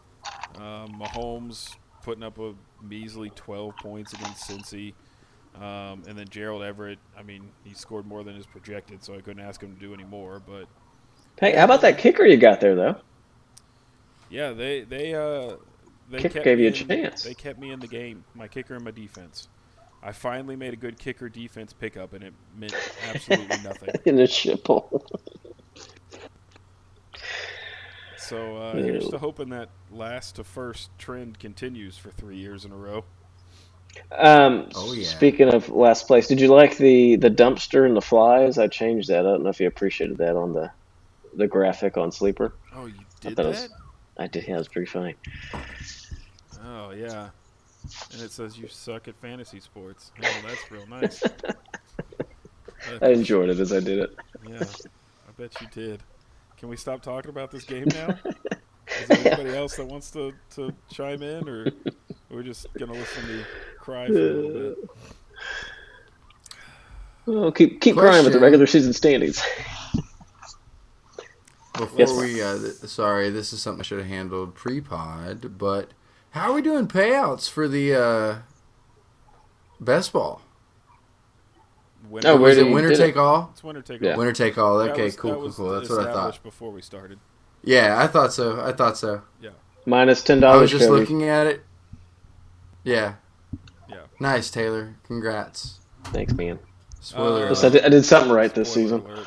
Um, Mahomes putting up a measly 12 points against Cincy, um, and then Gerald Everett. I mean, he scored more than his projected, so I couldn't ask him to do any more. But Hey, how about that kicker you got there, though? yeah, they they uh, they gave you a in- chance. They kept me in the game. My kicker and my defense. I finally made a good kicker defense pickup, and it meant absolutely *laughs* nothing. In the shipple. So uh, here's Ew. to hoping that last to first trend continues for three years in a row. Um, Oh, yeah. Speaking of last place, did you like the the dumpster and the flies? I changed that. I don't know if you appreciated that on the the graphic on Sleeper. Oh, you did thought it that? was- I did. Yeah, it was pretty funny. Oh yeah. And it says you suck at fantasy sports. Oh, that's real nice. *laughs* I enjoyed it as I did it. yeah, I bet you did. Can we stop talking about this game now? *laughs* Is there anybody else that wants to, to chime in, or we're just gonna listen to me cry for a little bit? *sighs* Oh, keep keep crying with the regular season standings. Before Yes, we, uh, th- sorry, this is something I should have handled pre-pod, but how are we doing payouts for the uh, best ball? Winner, Oh, where Was did it winner did it? take all? it's winner take Yeah. all. Winner take all. Okay, was- cool, cool, cool. That's what I thought. Before we started. Yeah, I thought so. I thought so. Yeah. Minus ten dollars. I was just looking at it. Yeah. Yeah. Nice, Taylor. Congrats. Thanks, man. Spoiler. Uh, Yes, I did, I did something right this Spoiler season. alert.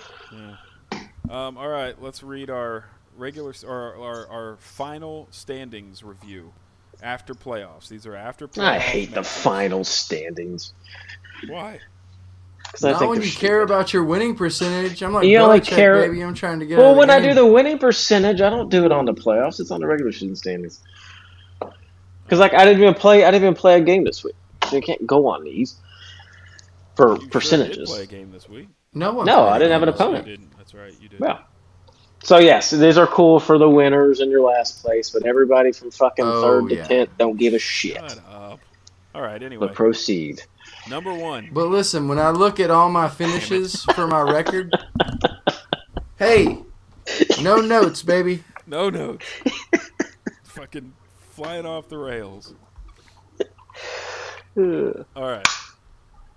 Yeah. Um, all right, let's read our regular or our, our final standings review after playoffs. These are after playoffs. I hate the final standings Why? Because I Not think when they're you care about your winning percentage. I'm like, You only Belichick, care- baby. I'm trying to get. Well, out of when the I do the winning percentage, I don't do it on the playoffs. It's on the regular season standings. Because like I didn't even play. I didn't even play a game this week. So you can't go on these for You Sure percentages. did play a game this week. no one. No, I didn't have an against You opponent. didn't. That's right. You did. Yeah. So yes, these are cool for the winners and your last place, but everybody from fucking Oh, third to yeah. tenth don't give a shit. Shut up. All right. Anyway, But proceed. Number one. But listen, when I look at all my finishes for my record, hey, no notes, baby. No notes. Fucking flying off the rails. All right.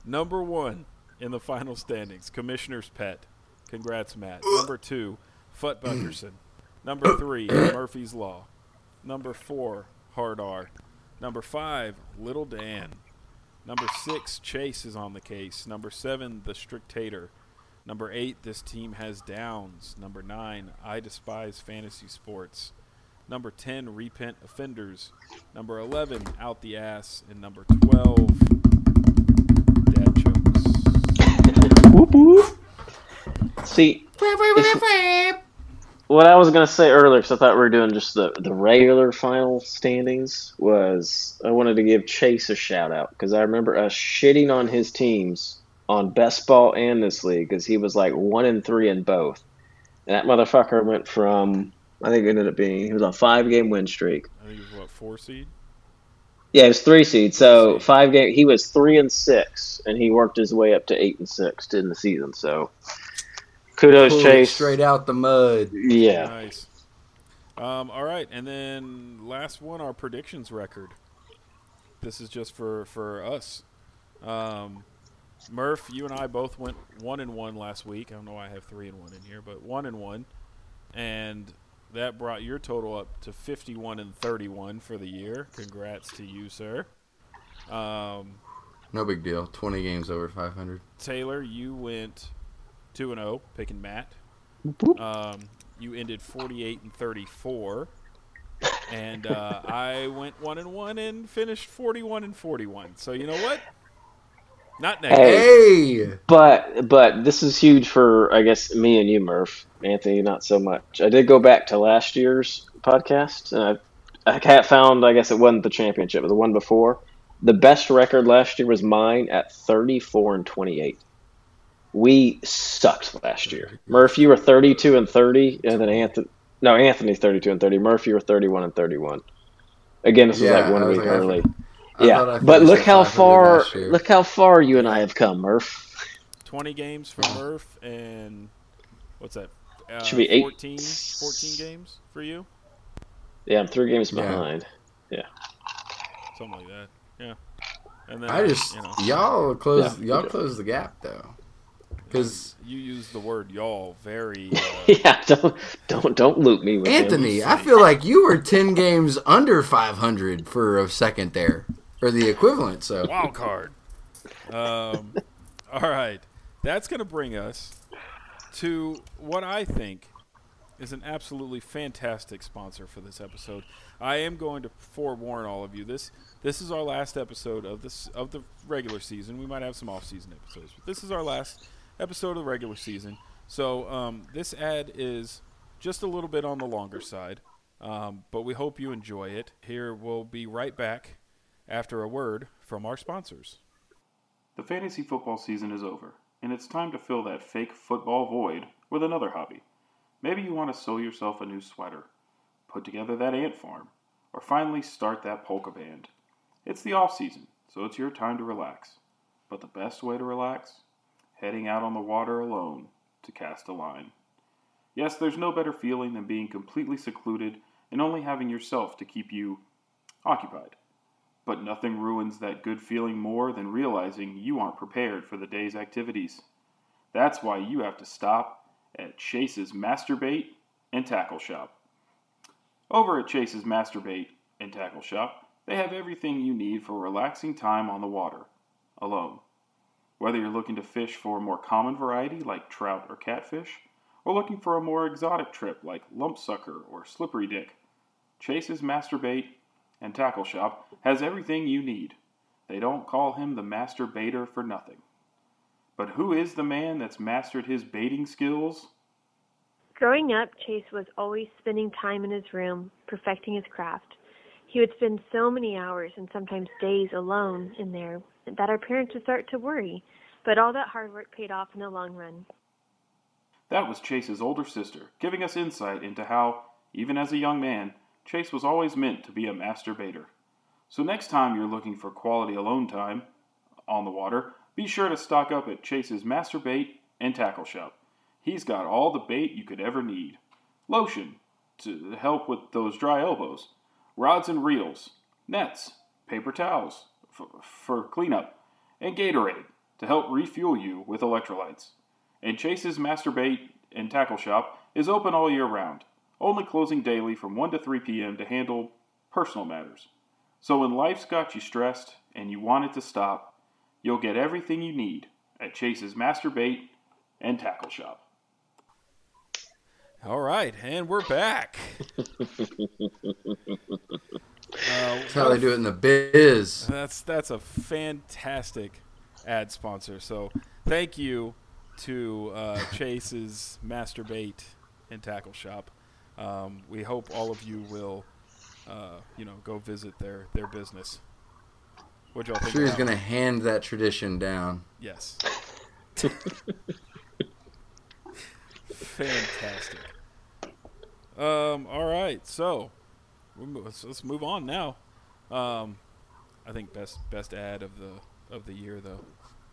Number one in the final standings, Commissioner's Pet. Congrats, Matt. Number two, Bunkerson. Number three, Murphy's Law. Number four, Hard R. Number five, Little Dan. Number six, Chase is on the case. Number seven, The Strictator. Number eight, This Team Has Downs. Number nine, I Despise Fantasy Sports. Number 10, Repent Offenders. Number 11, Out the Ass. And number 12, Dad Jokes. *laughs* Whoop, whoop. See, if- what I was gonna say earlier, because I thought we were doing just the the regular final standings, was I wanted to give Chase a shout out because I remember us shitting on his teams on best ball and this league because he was like one and three in both, and that motherfucker went from I think it ended up being he was on a five game win streak. I think he was, what, four seed? Yeah, it was three seed. So five game. He was three and six, and he worked his way up to eight and six in the season. So kudos, Pulled it Chase. straight out the mud. Yeah. Nice. Um, all right, and then last one, our predictions record. This is just for for us. Um, Murph, you and I both went one and one last week. I don't know why I have three and one in here, but one and one, and that brought your total up to fifty-one and thirty-one for the year. Congrats to you, sir. Um, No big deal. 20 games over 500. Taylor, you went two and zero, picking Matt. Um, you ended forty-eight and thirty-four, and uh, *laughs* I went one and one and finished forty-one and forty-one. So you know what? Not negative. Hey. Hey! But but this is huge for I guess me and you, Murph. Anthony, not so much. I did go back to last year's podcast. And I I found. I guess it wasn't the championship. It was the one before. The best record last year was mine at thirty four and twenty eight. We sucked last year. Murph, you were thirty two and thirty, and then Anthony. No, Anthony thirty two and thirty. Murph, you were thirty one and thirty one. Again, this was Yeah, like one was week like, early. I I yeah, but look how far look how far you and I have come, Murph. Twenty games for Murph, and what's that? Uh, Should be eight. 14, 14 games for you, Yeah, I'm three games behind. Yeah. behind. something like that. Yeah. And then I just you know y'all close Yeah, y'all close the gap though, because you use the word y'all very. *laughs* Uh, yeah, don't don't don't loop me with him. Anthony, I feel like you were ten games under five hundred for a second there, or the equivalent. So wild card. Um, *laughs* all right, that's going to bring us to what I think is an absolutely fantastic sponsor for this episode. I am going to forewarn all of you this this is our last episode of this of the regular season. We might have some off-season episodes, but this is our last episode of the regular season. So um, this ad is just a little bit on the longer side, um, but we hope you enjoy it. Here we'll be right back after a word from our sponsors. The fantasy football season is over, and it's time to fill that fake football void with another hobby. Maybe you want to sew yourself a new sweater, put together that ant farm, or finally start that polka band. It's the off season, so it's your time to relax. But the best way to relax? Heading out on the water alone to cast a line. Yes, there's no better feeling than being completely secluded and only having yourself to keep you occupied. But nothing ruins that good feeling more than realizing you aren't prepared for the day's activities. That's why you have to stop at Chase's Masturbate and Tackle Shop. Over at Chase's Masturbate and Tackle Shop, they have everything you need for relaxing time on the water, alone. Whether you're looking to fish for a more common variety like trout or catfish, or looking for a more exotic trip like lumpsucker or slippery dick, Chase's Masturbate and Tackle Shop has everything you need. They don't call him the master baiter for nothing. But who is the man that's mastered his baiting skills? Growing up, Chase was always spending time in his room, perfecting his craft. He would spend so many hours and sometimes days alone in there that our parents would start to worry. But all that hard work paid off in the long run. That was Chase's older sister, giving us insight into how, even as a young man, Chase was always meant to be a master baiter. So next time you're looking for quality alone time on the water, be sure to stock up at Chase's Master Bait and Tackle Shop. He's got all the bait you could ever need. Lotion to help with those dry elbows, rods and reels, nets, paper towels, f- for cleanup, and Gatorade to help refuel you with electrolytes. And Chase's Masturbate and Tackle Shop is open all year round, only closing daily from 1 to 3 p.m. to handle personal matters. So when life's got you stressed and you want it to stop, you'll get everything you need at Chase's Masturbate and Tackle Shop. All right, and we're back. *laughs* uh, That's how they do it in the biz. That's that's a fantastic ad sponsor. So thank you to uh, Chase's Masturbate and Tackle Shop. Um, we hope all of you will, uh, you know, go visit their their business. What y'all think? sure he's gonna hand that tradition down. Yes. *laughs* Fantastic. Um. All right. So, let's, let's move on now. Um, I think best best ad of the of the year though.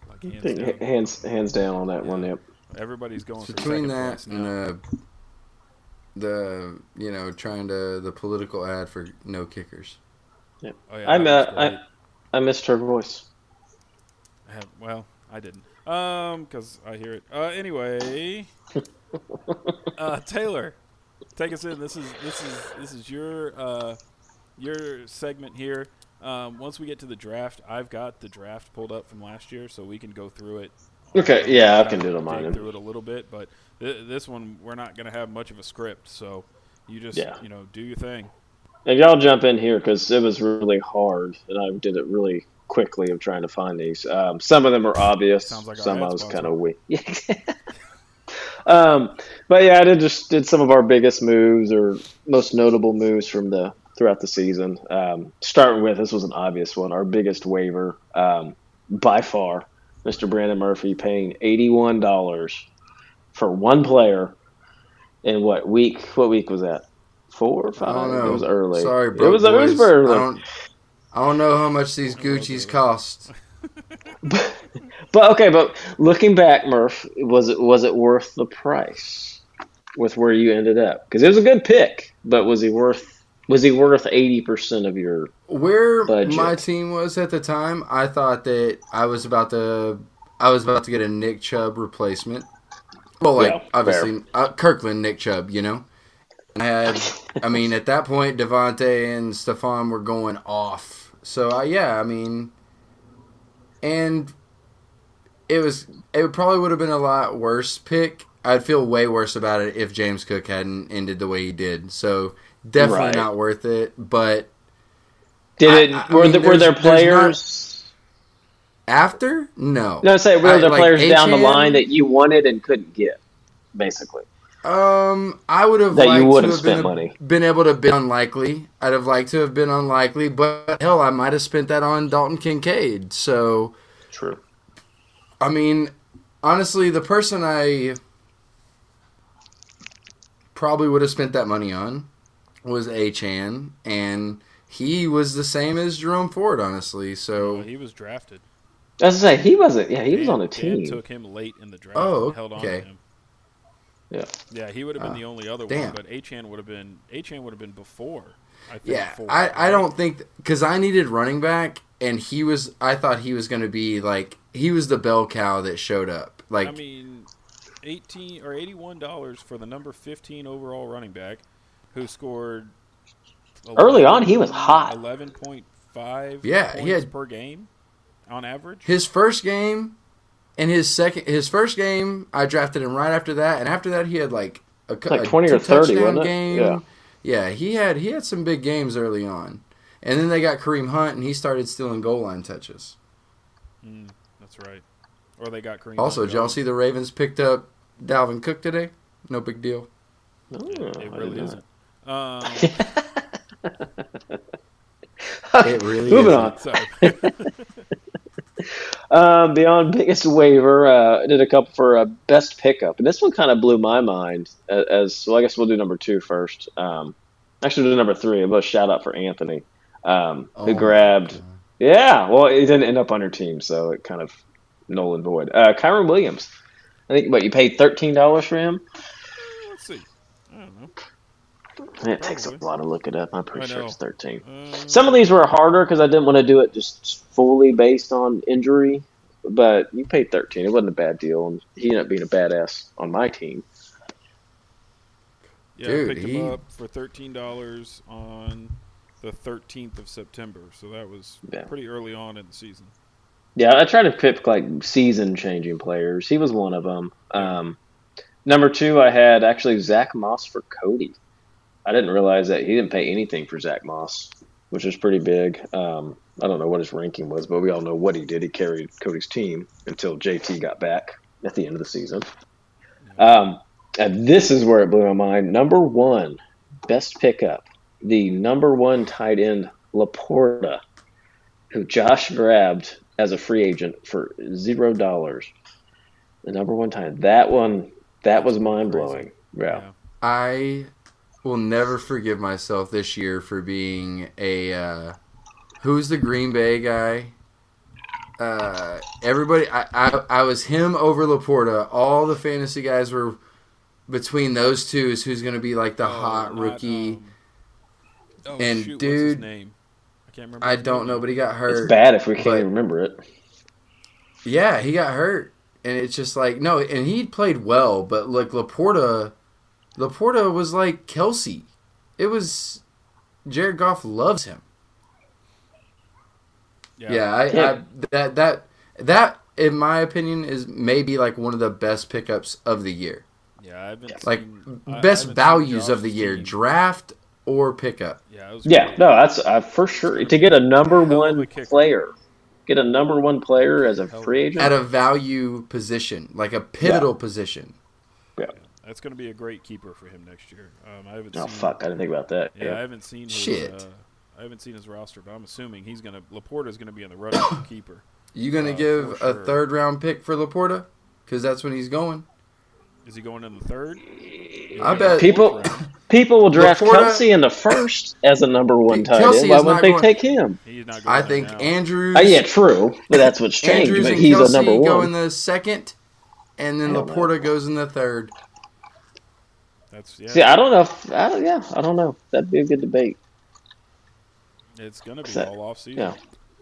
Like hands down. hands hands down on that one. Yep. Everybody's going for Between that and now. uh, the you know trying to the political ad for no kickers. oh, yeah, I'm uh. I I missed her voice. I have, well, I didn't. Um, because I hear it. Uh, anyway, *laughs* uh, Taylor, take us in. This is this is this is your uh, your segment here. Um, once we get to the draft, I've got the draft pulled up from last year, so we can go through it. Okay, yeah, I can do it on dig mine. Through it a little bit, but th- this one we're not going to have much of a script, so you just Yeah. you know do your thing. And y'all jump in here because it was really hard, and I did it really quickly of trying to find these. Um, some of them are obvious. Sounds like some I was kind of weak. *laughs* *laughs* um, but yeah, I did just did some of our biggest moves or most notable moves from the throughout the season. Um, starting with this was an obvious one. Our biggest waiver um, by far, Mr. Brandon Murphy paying eighty one dollars for one player. In what week? What week was that? Four or five? I don't know. It was early. Sorry, it bro. was, it was early. I don't, I don't know how much these Gucci's cost. But *laughs* okay, but looking back, Murph, was it was it worth the price with where you ended up? Because it was a good pick, but was he worth was he worth eighty percent of your? Where Budget. my team was at the time, I thought that I was about to, I was about to get a Nick Chubb replacement. Well, like Yeah, obviously uh, Kirkland, Nick Chubb, you know. I had, I mean, at that point, Devontae and Stefan were going off. So uh, yeah, I mean, and it was, it probably would have been a lot worse pick. I'd feel way worse about it if James Cook hadn't ended the way he did. So definitely Right. not worth it. But Did it? I- I were, mean, the, were there there's not- players? After? No. No, say were I- there like players down the line that you wanted and couldn't get, basically. Um, I would have That you would to have have spent been, money. been able to be unlikely. I'd have liked to have been unlikely, but hell, I might have spent that on Dalton Kincaid. So, True. I mean, honestly, the person I probably would have spent that money on was Achane, and he was the same as Jerome Ford, honestly. So, Well, he was drafted. As I say, he wasn't. Yeah, he was Dan- on a Dan team. took him late in the draft. Oh, and held on okay. to him. Yeah. Yeah, he would have been Ah, the only other damn. one, but Achane would have been Achane would have been before. I think Yeah, Ford, I, I don't think because I needed running back, and he was. I thought he was going to be like he was the bell cow that showed up. Like I mean, eighteen or eighty-one dollars for the number fifteen overall running back, who scored Early on, he was hot. Eleven point five. Yeah, points he had- per game on average. his first game, and his second, his first game, I drafted him right after that, and after that he had like a, cou- Like a 20 or 30, wasn't it? game. Yeah. yeah, he had he had some big games early on, and then they got Kareem Hunt, and he started stealing goal line touches. Mm, that's right. Or they got Kareem. Also, Hunt did y'all see the Ravens picked up Dalvin Cook today? No big deal. It really isn't. Um. It really Moving isn't. on. sorry. *laughs* Um, beyond biggest waiver, uh, I did a couple for uh, best pickup, and this one kind of blew my mind. As, as well, I guess we'll do number two first. Um, actually, we'll do number three. But shout out for Anthony, um, Oh who my grabbed. God. Yeah, well, he didn't end up on your team, so it kind of null and void. Uh, Kyren Williams, I think. What you paid thirteen dollars for him? Let's see. I don't know. It takes a Probably. while to look it up. I'm pretty I sure know. it's 13. Uh, Some of these were harder because I didn't want to do it just fully based on injury, but you paid 13. It wasn't a bad deal, and he ended up being a badass on my team. yeah, Dude, I picked he- him up for thirteen dollars on the thirteenth of September, so that was Yeah. pretty early on in the season. Yeah, I tried to pick like season changing players. He was one of them. Um, number two, I had actually Zach Moss for Cody. I didn't realize that he didn't pay anything for Zach Moss, which is pretty big. Um, I don't know what his ranking was, but we all know what he did. He carried Cody's team until JT got back at the end of the season. Um, and this is where it blew my mind. Number one, best pickup, the number one tight end, LaPorta, who Josh grabbed as a free agent for zero dollars. The number one time. That one, that was mind blowing. Yeah. I will never forgive myself this year for being a uh, who's the Green Bay guy. Uh, everybody, I, I I was him over LaPorta. All the fantasy guys were between those two. Is who's going to be like the Oh, hot not, rookie? Oh, And shoot, what's his dude, name? I can't remember. I his don't name. know, but he got hurt. It's bad if we can't but- even remember it. Yeah, he got hurt, and it's just like no, and he played well, but like LaPorta, LaPorta was like Kelce. It was Jared Goff loves him. Yeah, I, Yeah. I that that that in my opinion is maybe like one of the best pickups of the year. Yeah, I haven't Like seen, I- I best values of the year, team. draft or pickup. Yeah, it was Yeah, no, that's uh, for sure. To get a number Hell of a one player, get a number one player as a free agent. At a value position, like a pivotal position. Yeah. That's going to be a great keeper for him next year. Um, I haven't oh seen. fuck, I didn't think about that. Yeah, I haven't seen his. Shit. Uh, I haven't seen his roster, but I'm assuming he's going to. LaPorta's going to be in the running for keeper. You gonna Uh, give for a third round pick for LaPorta? Because that's when he's going. Is he going in the third? I bet- People- people will draft LaPorta- Kelce in the first as a number one tight Kelce end. Why wouldn't not they going- take him? He's not going I think now. Andrews. Oh yeah, true. But that's what's changed. Andrews But and he's Kelce a number go one. in the second, and then Hell no. LaPorta goes in the third. That's yeah. See, I don't know. If, I don't, yeah, I don't know. That'd be a good debate. It's going to be That- all off season. yeah.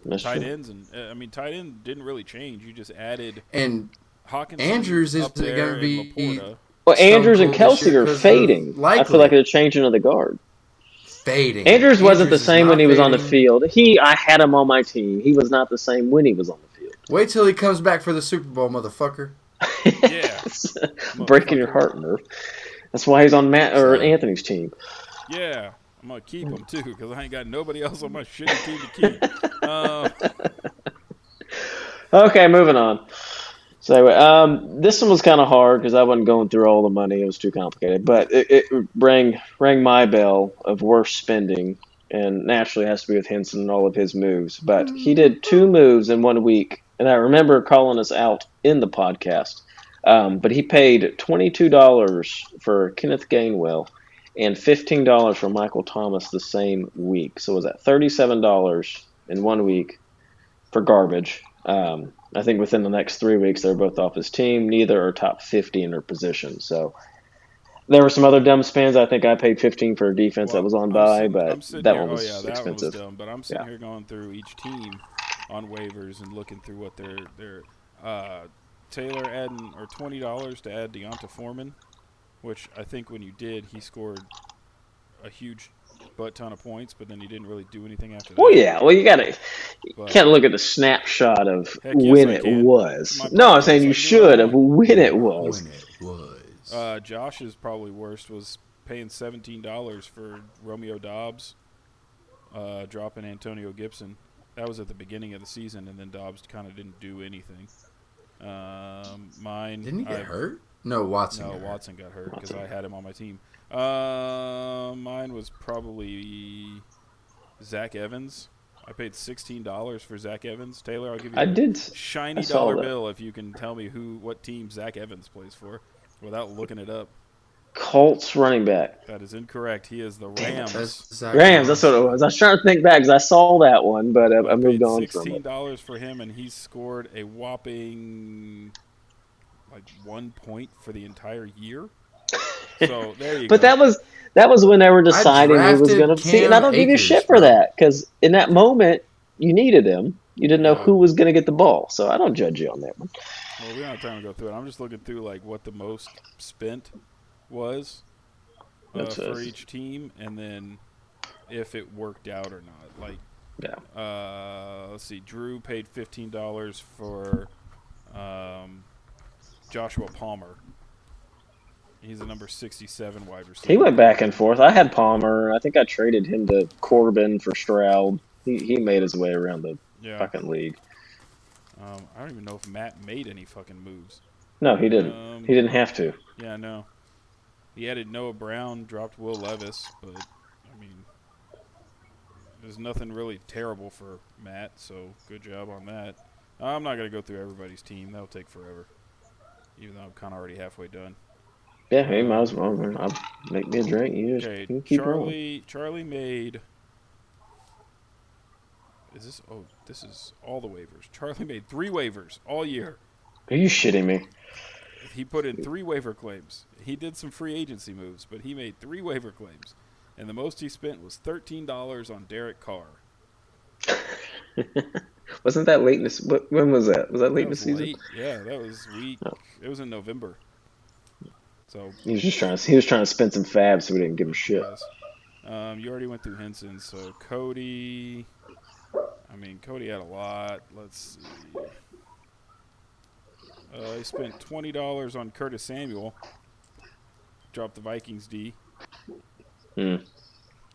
That's Tight true. ends and uh, I mean tight end didn't really change. You just added And Hawkins. Andrews is up there gonna and be- LaPorta. Well, Some Andrews and cool Kelce are are 'cause of fading. I feel like they're changing of the guard. fading. Andrews wasn't the same when he was on the field. He, I had him on my team. He was not the same when he was on the field. Wait till he comes back for the Super Bowl, motherfucker. Yeah. *laughs* breaking your heart, Murph. That's why he's on Matt or Anthony's team. Yeah, I'm gonna keep him too because I ain't got nobody else on my shitty team to keep. Uh, *laughs* Okay, moving on. So anyway, um, this one was kind of hard because I wasn't going through all the money; it was too complicated. But it, it rang rang my bell of worst spending, and naturally it has to be with Henson and all of his moves. But he did two moves in one week, and I remember calling us out in the podcast. Um, but he paid twenty two dollars for Kenneth Gainwell and fifteen dollars for Michael Thomas the same week. So was that thirty seven dollars in one week for garbage? Um, I think within the next three weeks, they're both off his team. Neither are top 50 in their position. So there were some other dumb spins. I think I paid 15 for a defense that was on sitting- but that here- one was oh, yeah, that expensive. One was dumb, but I'm sitting Yeah. here going through each team on waivers and looking through what their their uh, Taylor adding or twenty dollars to add D'Onta Foreman, which I think when you did, he scored a huge butt ton of points, but then he didn't really do anything after that. Well, yeah. Well, you gotta you But- can't look at the snapshot of Heck yes, when it was. No, I'm saying you do should that. of when it was. When it was. Uh, Josh's probably worst was paying seventeen dollars for Romeo Doubs, uh, dropping Antonio Gibson. That was at the beginning of the season, and then Dobbs kind of didn't do anything. Um, mine Didn't he get I- hurt? No, Watson. No, got hurt. Watson got hurt because I had him on my team. Uh, mine was probably Zach Evans. I paid sixteen dollars for Zach Evans. Taylor, I'll give you. I a did. shiny I dollar that. bill if you can tell me who what team Zach Evans plays for, without looking it up. Colts running back. That is incorrect. He is the Rams. That's Zach Rams. That's what it was. I was trying to think back because I saw that one, but I, I moved on Sixteen dollars for him, and he scored a whopping like one point for the entire year. So there you *laughs* But go. that was that was when they were deciding who was going to see, and I don't give you shit for that because in that moment you needed him. You didn't know who was going to get the ball, so I don't judge you on that one. Well, we don't have time to go through it. I'm just looking through like what the most spent was uh, for us. each team, and then if it worked out or not. Like, Yeah. uh, let's see. Drew paid fifteen dollars for um, Joshua Palmer. He's a number sixty-seven wide receiver. He went back and forth. I had Palmer. I think I traded him to Corbin for Stroud. He he made his way around the Yeah. fucking league. Um, I don't even know if Matt made any fucking moves. No, he didn't. Um, he didn't have to. Yeah, no. He added Noah Brown, dropped Will Levis, but I mean, there's nothing really terrible for Matt. So good job on that. I'm not gonna go through everybody's team. That'll take forever. Even though I'm kind of already halfway done. Yeah, hey, might as well. I'll make me a drink. You just Okay, you keep rolling. Charlie. Charlie made. Is this? Oh, this is all the waivers. Charlie made three waivers all year. Are you shitting me? He put in three waiver claims. He did some free agency moves, but he made three waiver claims, and the most he spent was thirteen dollars on Derek Carr. *laughs* Wasn't that late in this? What, when was that? Was that late That in the season? late. Yeah, that was week. Oh. It was in November. So He was just trying. To, he was trying to spend some fab, so we didn't give him shit. Um, you already went through Henson, so Cody. I mean, Cody had a lot. Let's see. Uh, he spent twenty dollars on Curtis Samuel. Dropped the Vikings D. Hmm.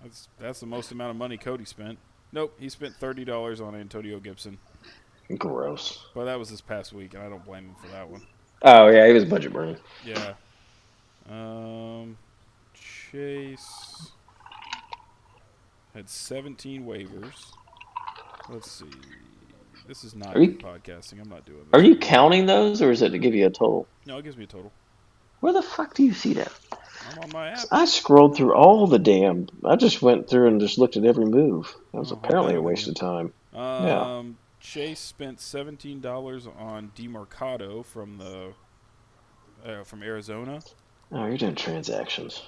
That's that's the most amount of money Cody spent. Nope, he spent thirty dollars on Antonio Gibson, Gross. but that was this past week, and I don't blame him for that one. Oh yeah, he was budget burning. Yeah. Um, Chase had 17 waivers. Let's see. This is not you- podcasting. I'm not doing this. Are you counting those, or is it to give you a total? No, it gives me a total. Where the fuck do you see that? I'm on my app. I scrolled through all the damn. I just went through and just looked at every move. That was Oh, apparently a waste of time. Um, Chase spent seventeen dollars on Demercado from the uh, from Arizona. Oh, you're doing transactions.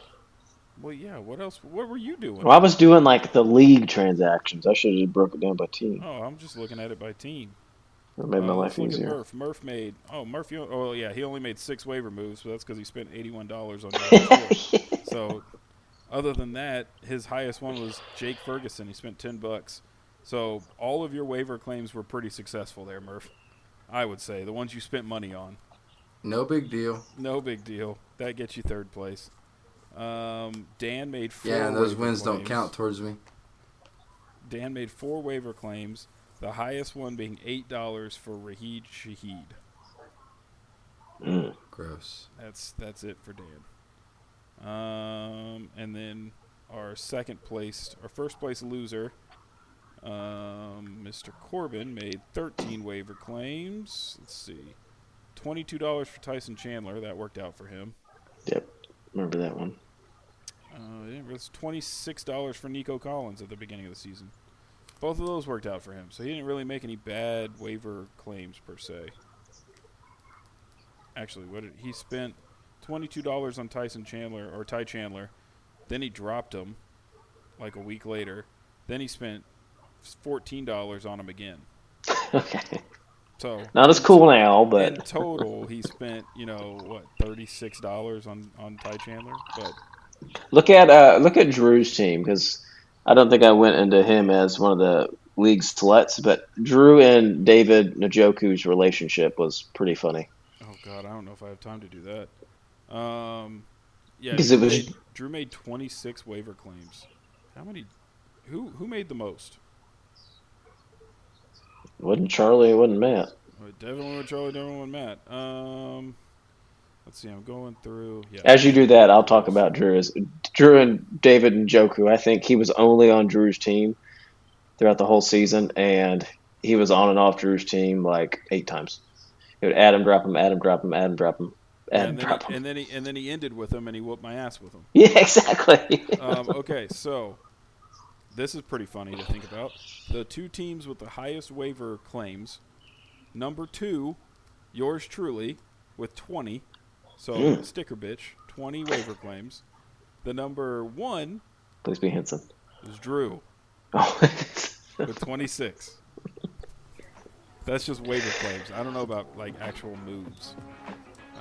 Well, yeah. What else? What were you doing? Well, I was doing like the league transactions. I should have just broke it down by team. Oh, I'm just looking at it by team. That made my Uh, life let's look at easier. Murph. Murph made. Oh, Murph. You, oh, yeah. He only made six waiver moves, but that's because he spent eighty-one dollars on. Dallas *laughs* so, other than that, his highest one was Jake Ferguson. He spent ten bucks. So all of your waiver claims were pretty successful there, Murph. I would say the ones you spent money on. No big deal. No big deal. That gets you third place. Um, Dan made four. Yeah, those waiver wins don't claims. count towards me. Dan made four waiver claims. The highest one being eight dollars for Rashid Shaheed. Mm. Gross. That's that's it for Dan. Um, and then our second place, our first place loser, um, Mr. Corbin made 13 waiver claims. Let's see, twenty-two dollars for Tyson Chandler. That worked out for him. Remember that one. Uh, it was twenty-six dollars for Nico Collins at the beginning of the season. Both of those worked out for him, so he didn't really make any bad waiver claims per se. Actually, what did he spent twenty-two dollars on Tyson Chandler or Ty Chandler, then he dropped him like a week later. Then he spent fourteen dollars on him again. *laughs* okay, So not as cool now, but in total, he spent you know what thirty-six dollars on on Ty Chandler, but look at uh, look at Drew's team because I don't think I went into him as one of the league's sluts, but Drew and David Njoku's relationship was pretty funny. Oh God, I don't know if I have time to do that. Um, yeah, Because it was- made, Drew made 26 waiver claims. How many? Who who made the most? It wasn't Charlie? It wasn't Matt. Definitely with Charlie, definitely with Matt. Um, let's see. I'm going through. Yeah, As you do that, I'll talk about Drew. As Drew and David Njoku. I think he was only on Drew's team throughout the whole season, and he was on and off Drew's team like eight times. It would add Adam drop him, Adam drop him, Adam drop him, Adam and then, drop he, him. and then he and then he ended with him, and he whooped my ass with him. *laughs* Yeah, exactly. Um, okay, so this is pretty funny to think about. The two teams with the highest waiver claims. Number two, yours truly, with 20. So Mm. sticker bitch, 20 waiver claims. The number one Please be Henson. is Drew Oh, *laughs* with 26. That's just waiver claims. I don't know about like actual moves.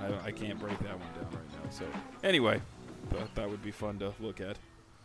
I, I can't break that one down right now. So anyway, thought that would be fun to look at.